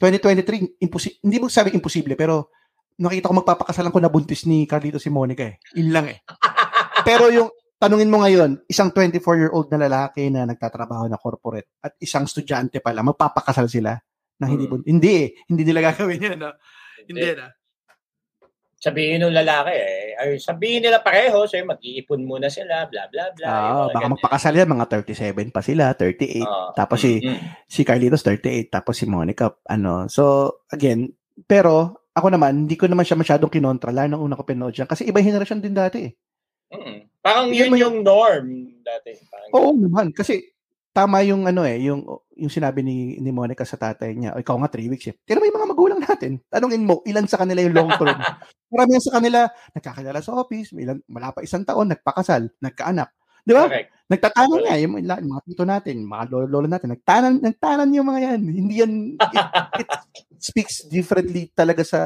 2023, imposi- hindi mo sabi imposible, pero nakita ko magpapakasalan ko na buntis ni Carlito si Monica eh. Yun lang eh. pero yung tanungin mo ngayon, isang 24-year-old na lalaki na nagtatrabaho na corporate at isang estudyante pala, magpapakasal sila na hindi hmm. hindi eh, hindi nila gagawin yan. No? Hindi, hindi na. sabihin ng lalaki eh, ay sabihin nila pareho, so mag-iipon muna sila, bla bla bla. Ah, baka ganyan. magpakasal yan, mga 37 pa sila, 38. Oh, tapos si mm-hmm. si Carlitos 38, tapos si Monica ano. So, again, pero ako naman, hindi ko naman siya masyadong kinontra lalo nung una ko pinanood siya kasi iba generation din dati eh. Mm-hmm. Parang yun, yun yung norm dati. Parang Oo naman, kasi tama yung ano eh, yung yung sinabi ni ni Monica sa tatay niya, ikaw nga 3 weeks eh. Pero may mga magulang natin. Tanungin mo, ilan sa kanila yung long term? Marami sa kanila nagkakilala sa office, may ilan, wala pa isang taon, nagpakasal, nagkaanak. Di ba? Nagtatanong nga yung, yung mga tito natin, mga lolo, natin, nagtanan, nagtanan yung mga yan. Hindi yan, it, it speaks differently talaga sa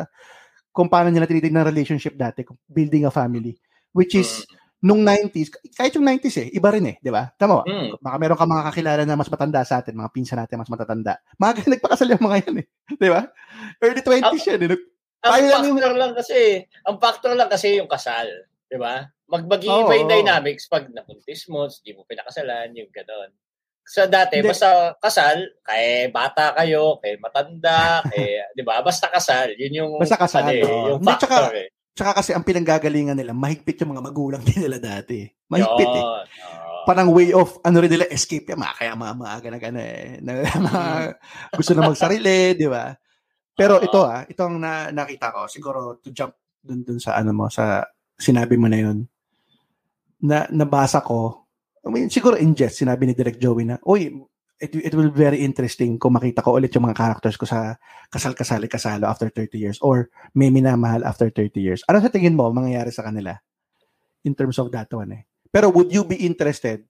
kung paano nila tinitignan relationship dati, building a family. Which is, mm nung 90s, kahit yung 90s eh, iba rin eh, di ba? Tama mm. Baka meron ka mga kakilala na mas matanda sa atin, mga pinsan natin mas matatanda. Mga nagpakasal yung mga yan eh. Di ba? Early 20s yan eh. Ang factor lang, yung... lang kasi, ang factor lang kasi yung kasal. Di ba? Mag mag oh, yung dynamics pag napuntis mo, hindi mo pinakasalan, yung gano'n. Sa dati, Hindi. basta kasal, kay bata kayo, kay matanda, kay, di ba? Basta kasal, yun yung, basta kasal, ano, oh. yung factor Hindi, tsaka, eh. Tsaka kasi ang pinanggagalingan nila, mahigpit yung mga magulang din nila dati. Mahigpit eh. Parang way of, ano rin nila, escape yan. Mga kaya mga maaga na gano'n eh. Na, mga, gusto na magsarili, di ba? Pero ito ah, ito ang na, nakita ko. Siguro to jump dun, dun sa ano mo, sa sinabi mo na yun. Na, nabasa ko, I mean, siguro in jest, sinabi ni Direk Joey na, uy, it, it will be very interesting kung makita ko ulit yung mga characters ko sa kasal-kasali kasalo after 30 years or may minamahal after 30 years. Ano sa tingin mo mangyayari sa kanila in terms of that one eh? Pero would you be interested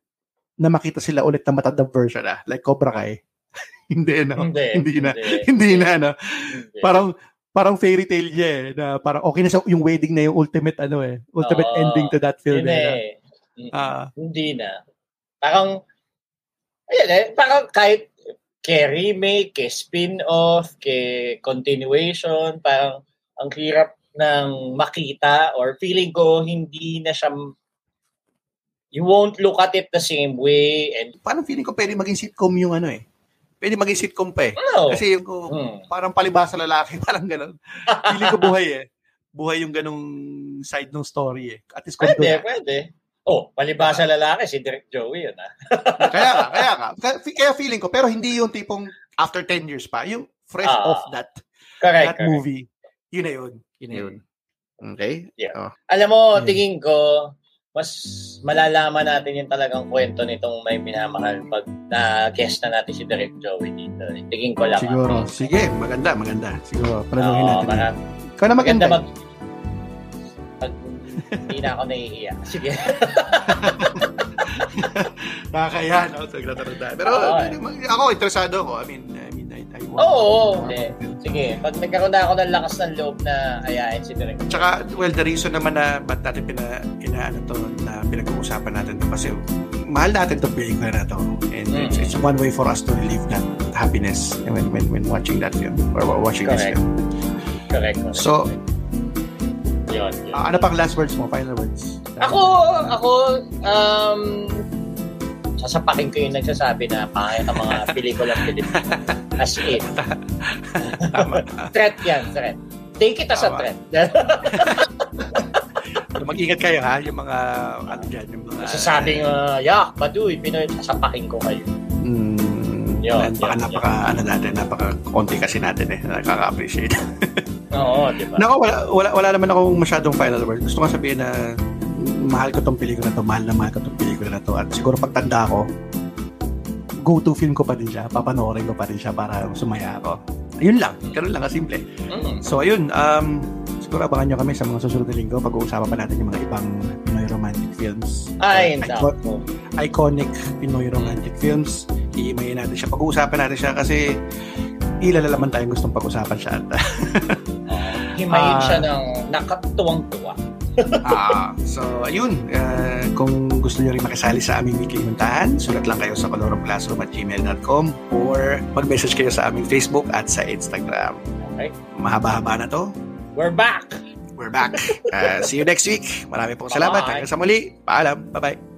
na makita sila ulit na matandang version ah? Like Cobra Kai? hindi, no? Hindi, hindi na. Hindi, hindi na, no? Hindi. Parang, parang fairy tale niya eh, na parang okay na sa yung wedding na yung ultimate ano eh, ultimate oh, ending to that film. Hindi, eh. Uh, hindi na. Parang Ayan eh, parang kahit kay remake, kay spin-off, kay continuation, parang ang hirap ng makita or feeling ko hindi na siya you won't look at it the same way and parang feeling ko pwede maging sitcom yung ano eh. Pwede maging sitcom pa eh. No. kasi yung hmm. parang palibasa lalaki parang gano'n feeling ko buhay eh. Buhay yung ganong side ng story eh. At least pwede, pwede Oh, palibasa lalaki, si Direk Joey yun ah. kaya ka, kaya ka. Kaya feeling ko, pero hindi yung tipong after 10 years pa, yung fresh uh, off that correct, that correct. movie. Yun na yun. Yun na yun. Hmm. Okay? Yeah. Oh. Alam mo, yeah. tingin ko, mas malalaman natin yung talagang kwento nitong may minamahal pag na-guest na natin si Direk Joey dito. Tingin ko lang. Siguro. Ako. Sige, maganda, maganda. Siguro, panaluhin natin. Marami. Ikaw na maganda. maganda mag- hindi na ako nahihiya. Sige. Nakakaya, no? So, tayo. Pero oh, ako, interesado ako. I mean, I mean, I, I want. Oo, oh, okay. Sige, pag nagkaroon na ako ng lakas ng loob na ayain si Direk. Tsaka, well, the reason naman na ba't natin pina, inaano to, na pinag-uusapan natin to kasi mahal natin to pelikula na to. And mm. it's, it's one way for us to relieve that happiness when when when watching that film or watching Correct. this film. Correct. correct. So, yun, yun. Uh, ano pang last words mo? Final words? Ako, ako, um, sasapakin ko yung nagsasabi na pangit ang mga pelikulang Pilipino. As in. threat yan, threat. Take it as Tama. a threat. Mag-ingat kayo ha, yung mga, ano dyan, yung mga... Sasabing, uh, yak, baduy, Pinoy, sasapakin ko kayo. Mm, yun, baka yun, napaka, yun. ano natin, napaka konti kasi natin eh, nakaka-appreciate. Oo, di ba? Nako, wala, wala, wala naman ako masyadong final word. Gusto ko sabihin na mahal ko tong pelikula na to, mahal na mahal ko tong pelikula na to. At siguro pagtanda ko, go-to film ko pa din siya, papanoorin ko pa din siya para sumaya ako. Ayun lang, ganun lang kasimple. Mm. So ayun, um, siguro abangan nyo kami sa mga susunod na linggo. Pag-uusapan pa natin yung mga ibang Pinoy romantic films. Ay, uh, icon- iconic Pinoy romantic films. Iimayin natin siya. Pag-uusapan natin siya kasi ilalalaman tayong gustong pag-usapan siya. Himayin uh, siya ng nakatuwang-tuwa. ah, so ayun, uh, kung gusto niyo rin makisali sa aming weekly muntahan, sulat lang kayo sa coloropclassroom at gmail.com or mag-message kayo sa aming Facebook at sa Instagram. Okay. Mahaba-haba na to. We're back! We're back. Uh, see you next week. Marami pong salamat. Hanggang sa muli. Paalam. Bye-bye.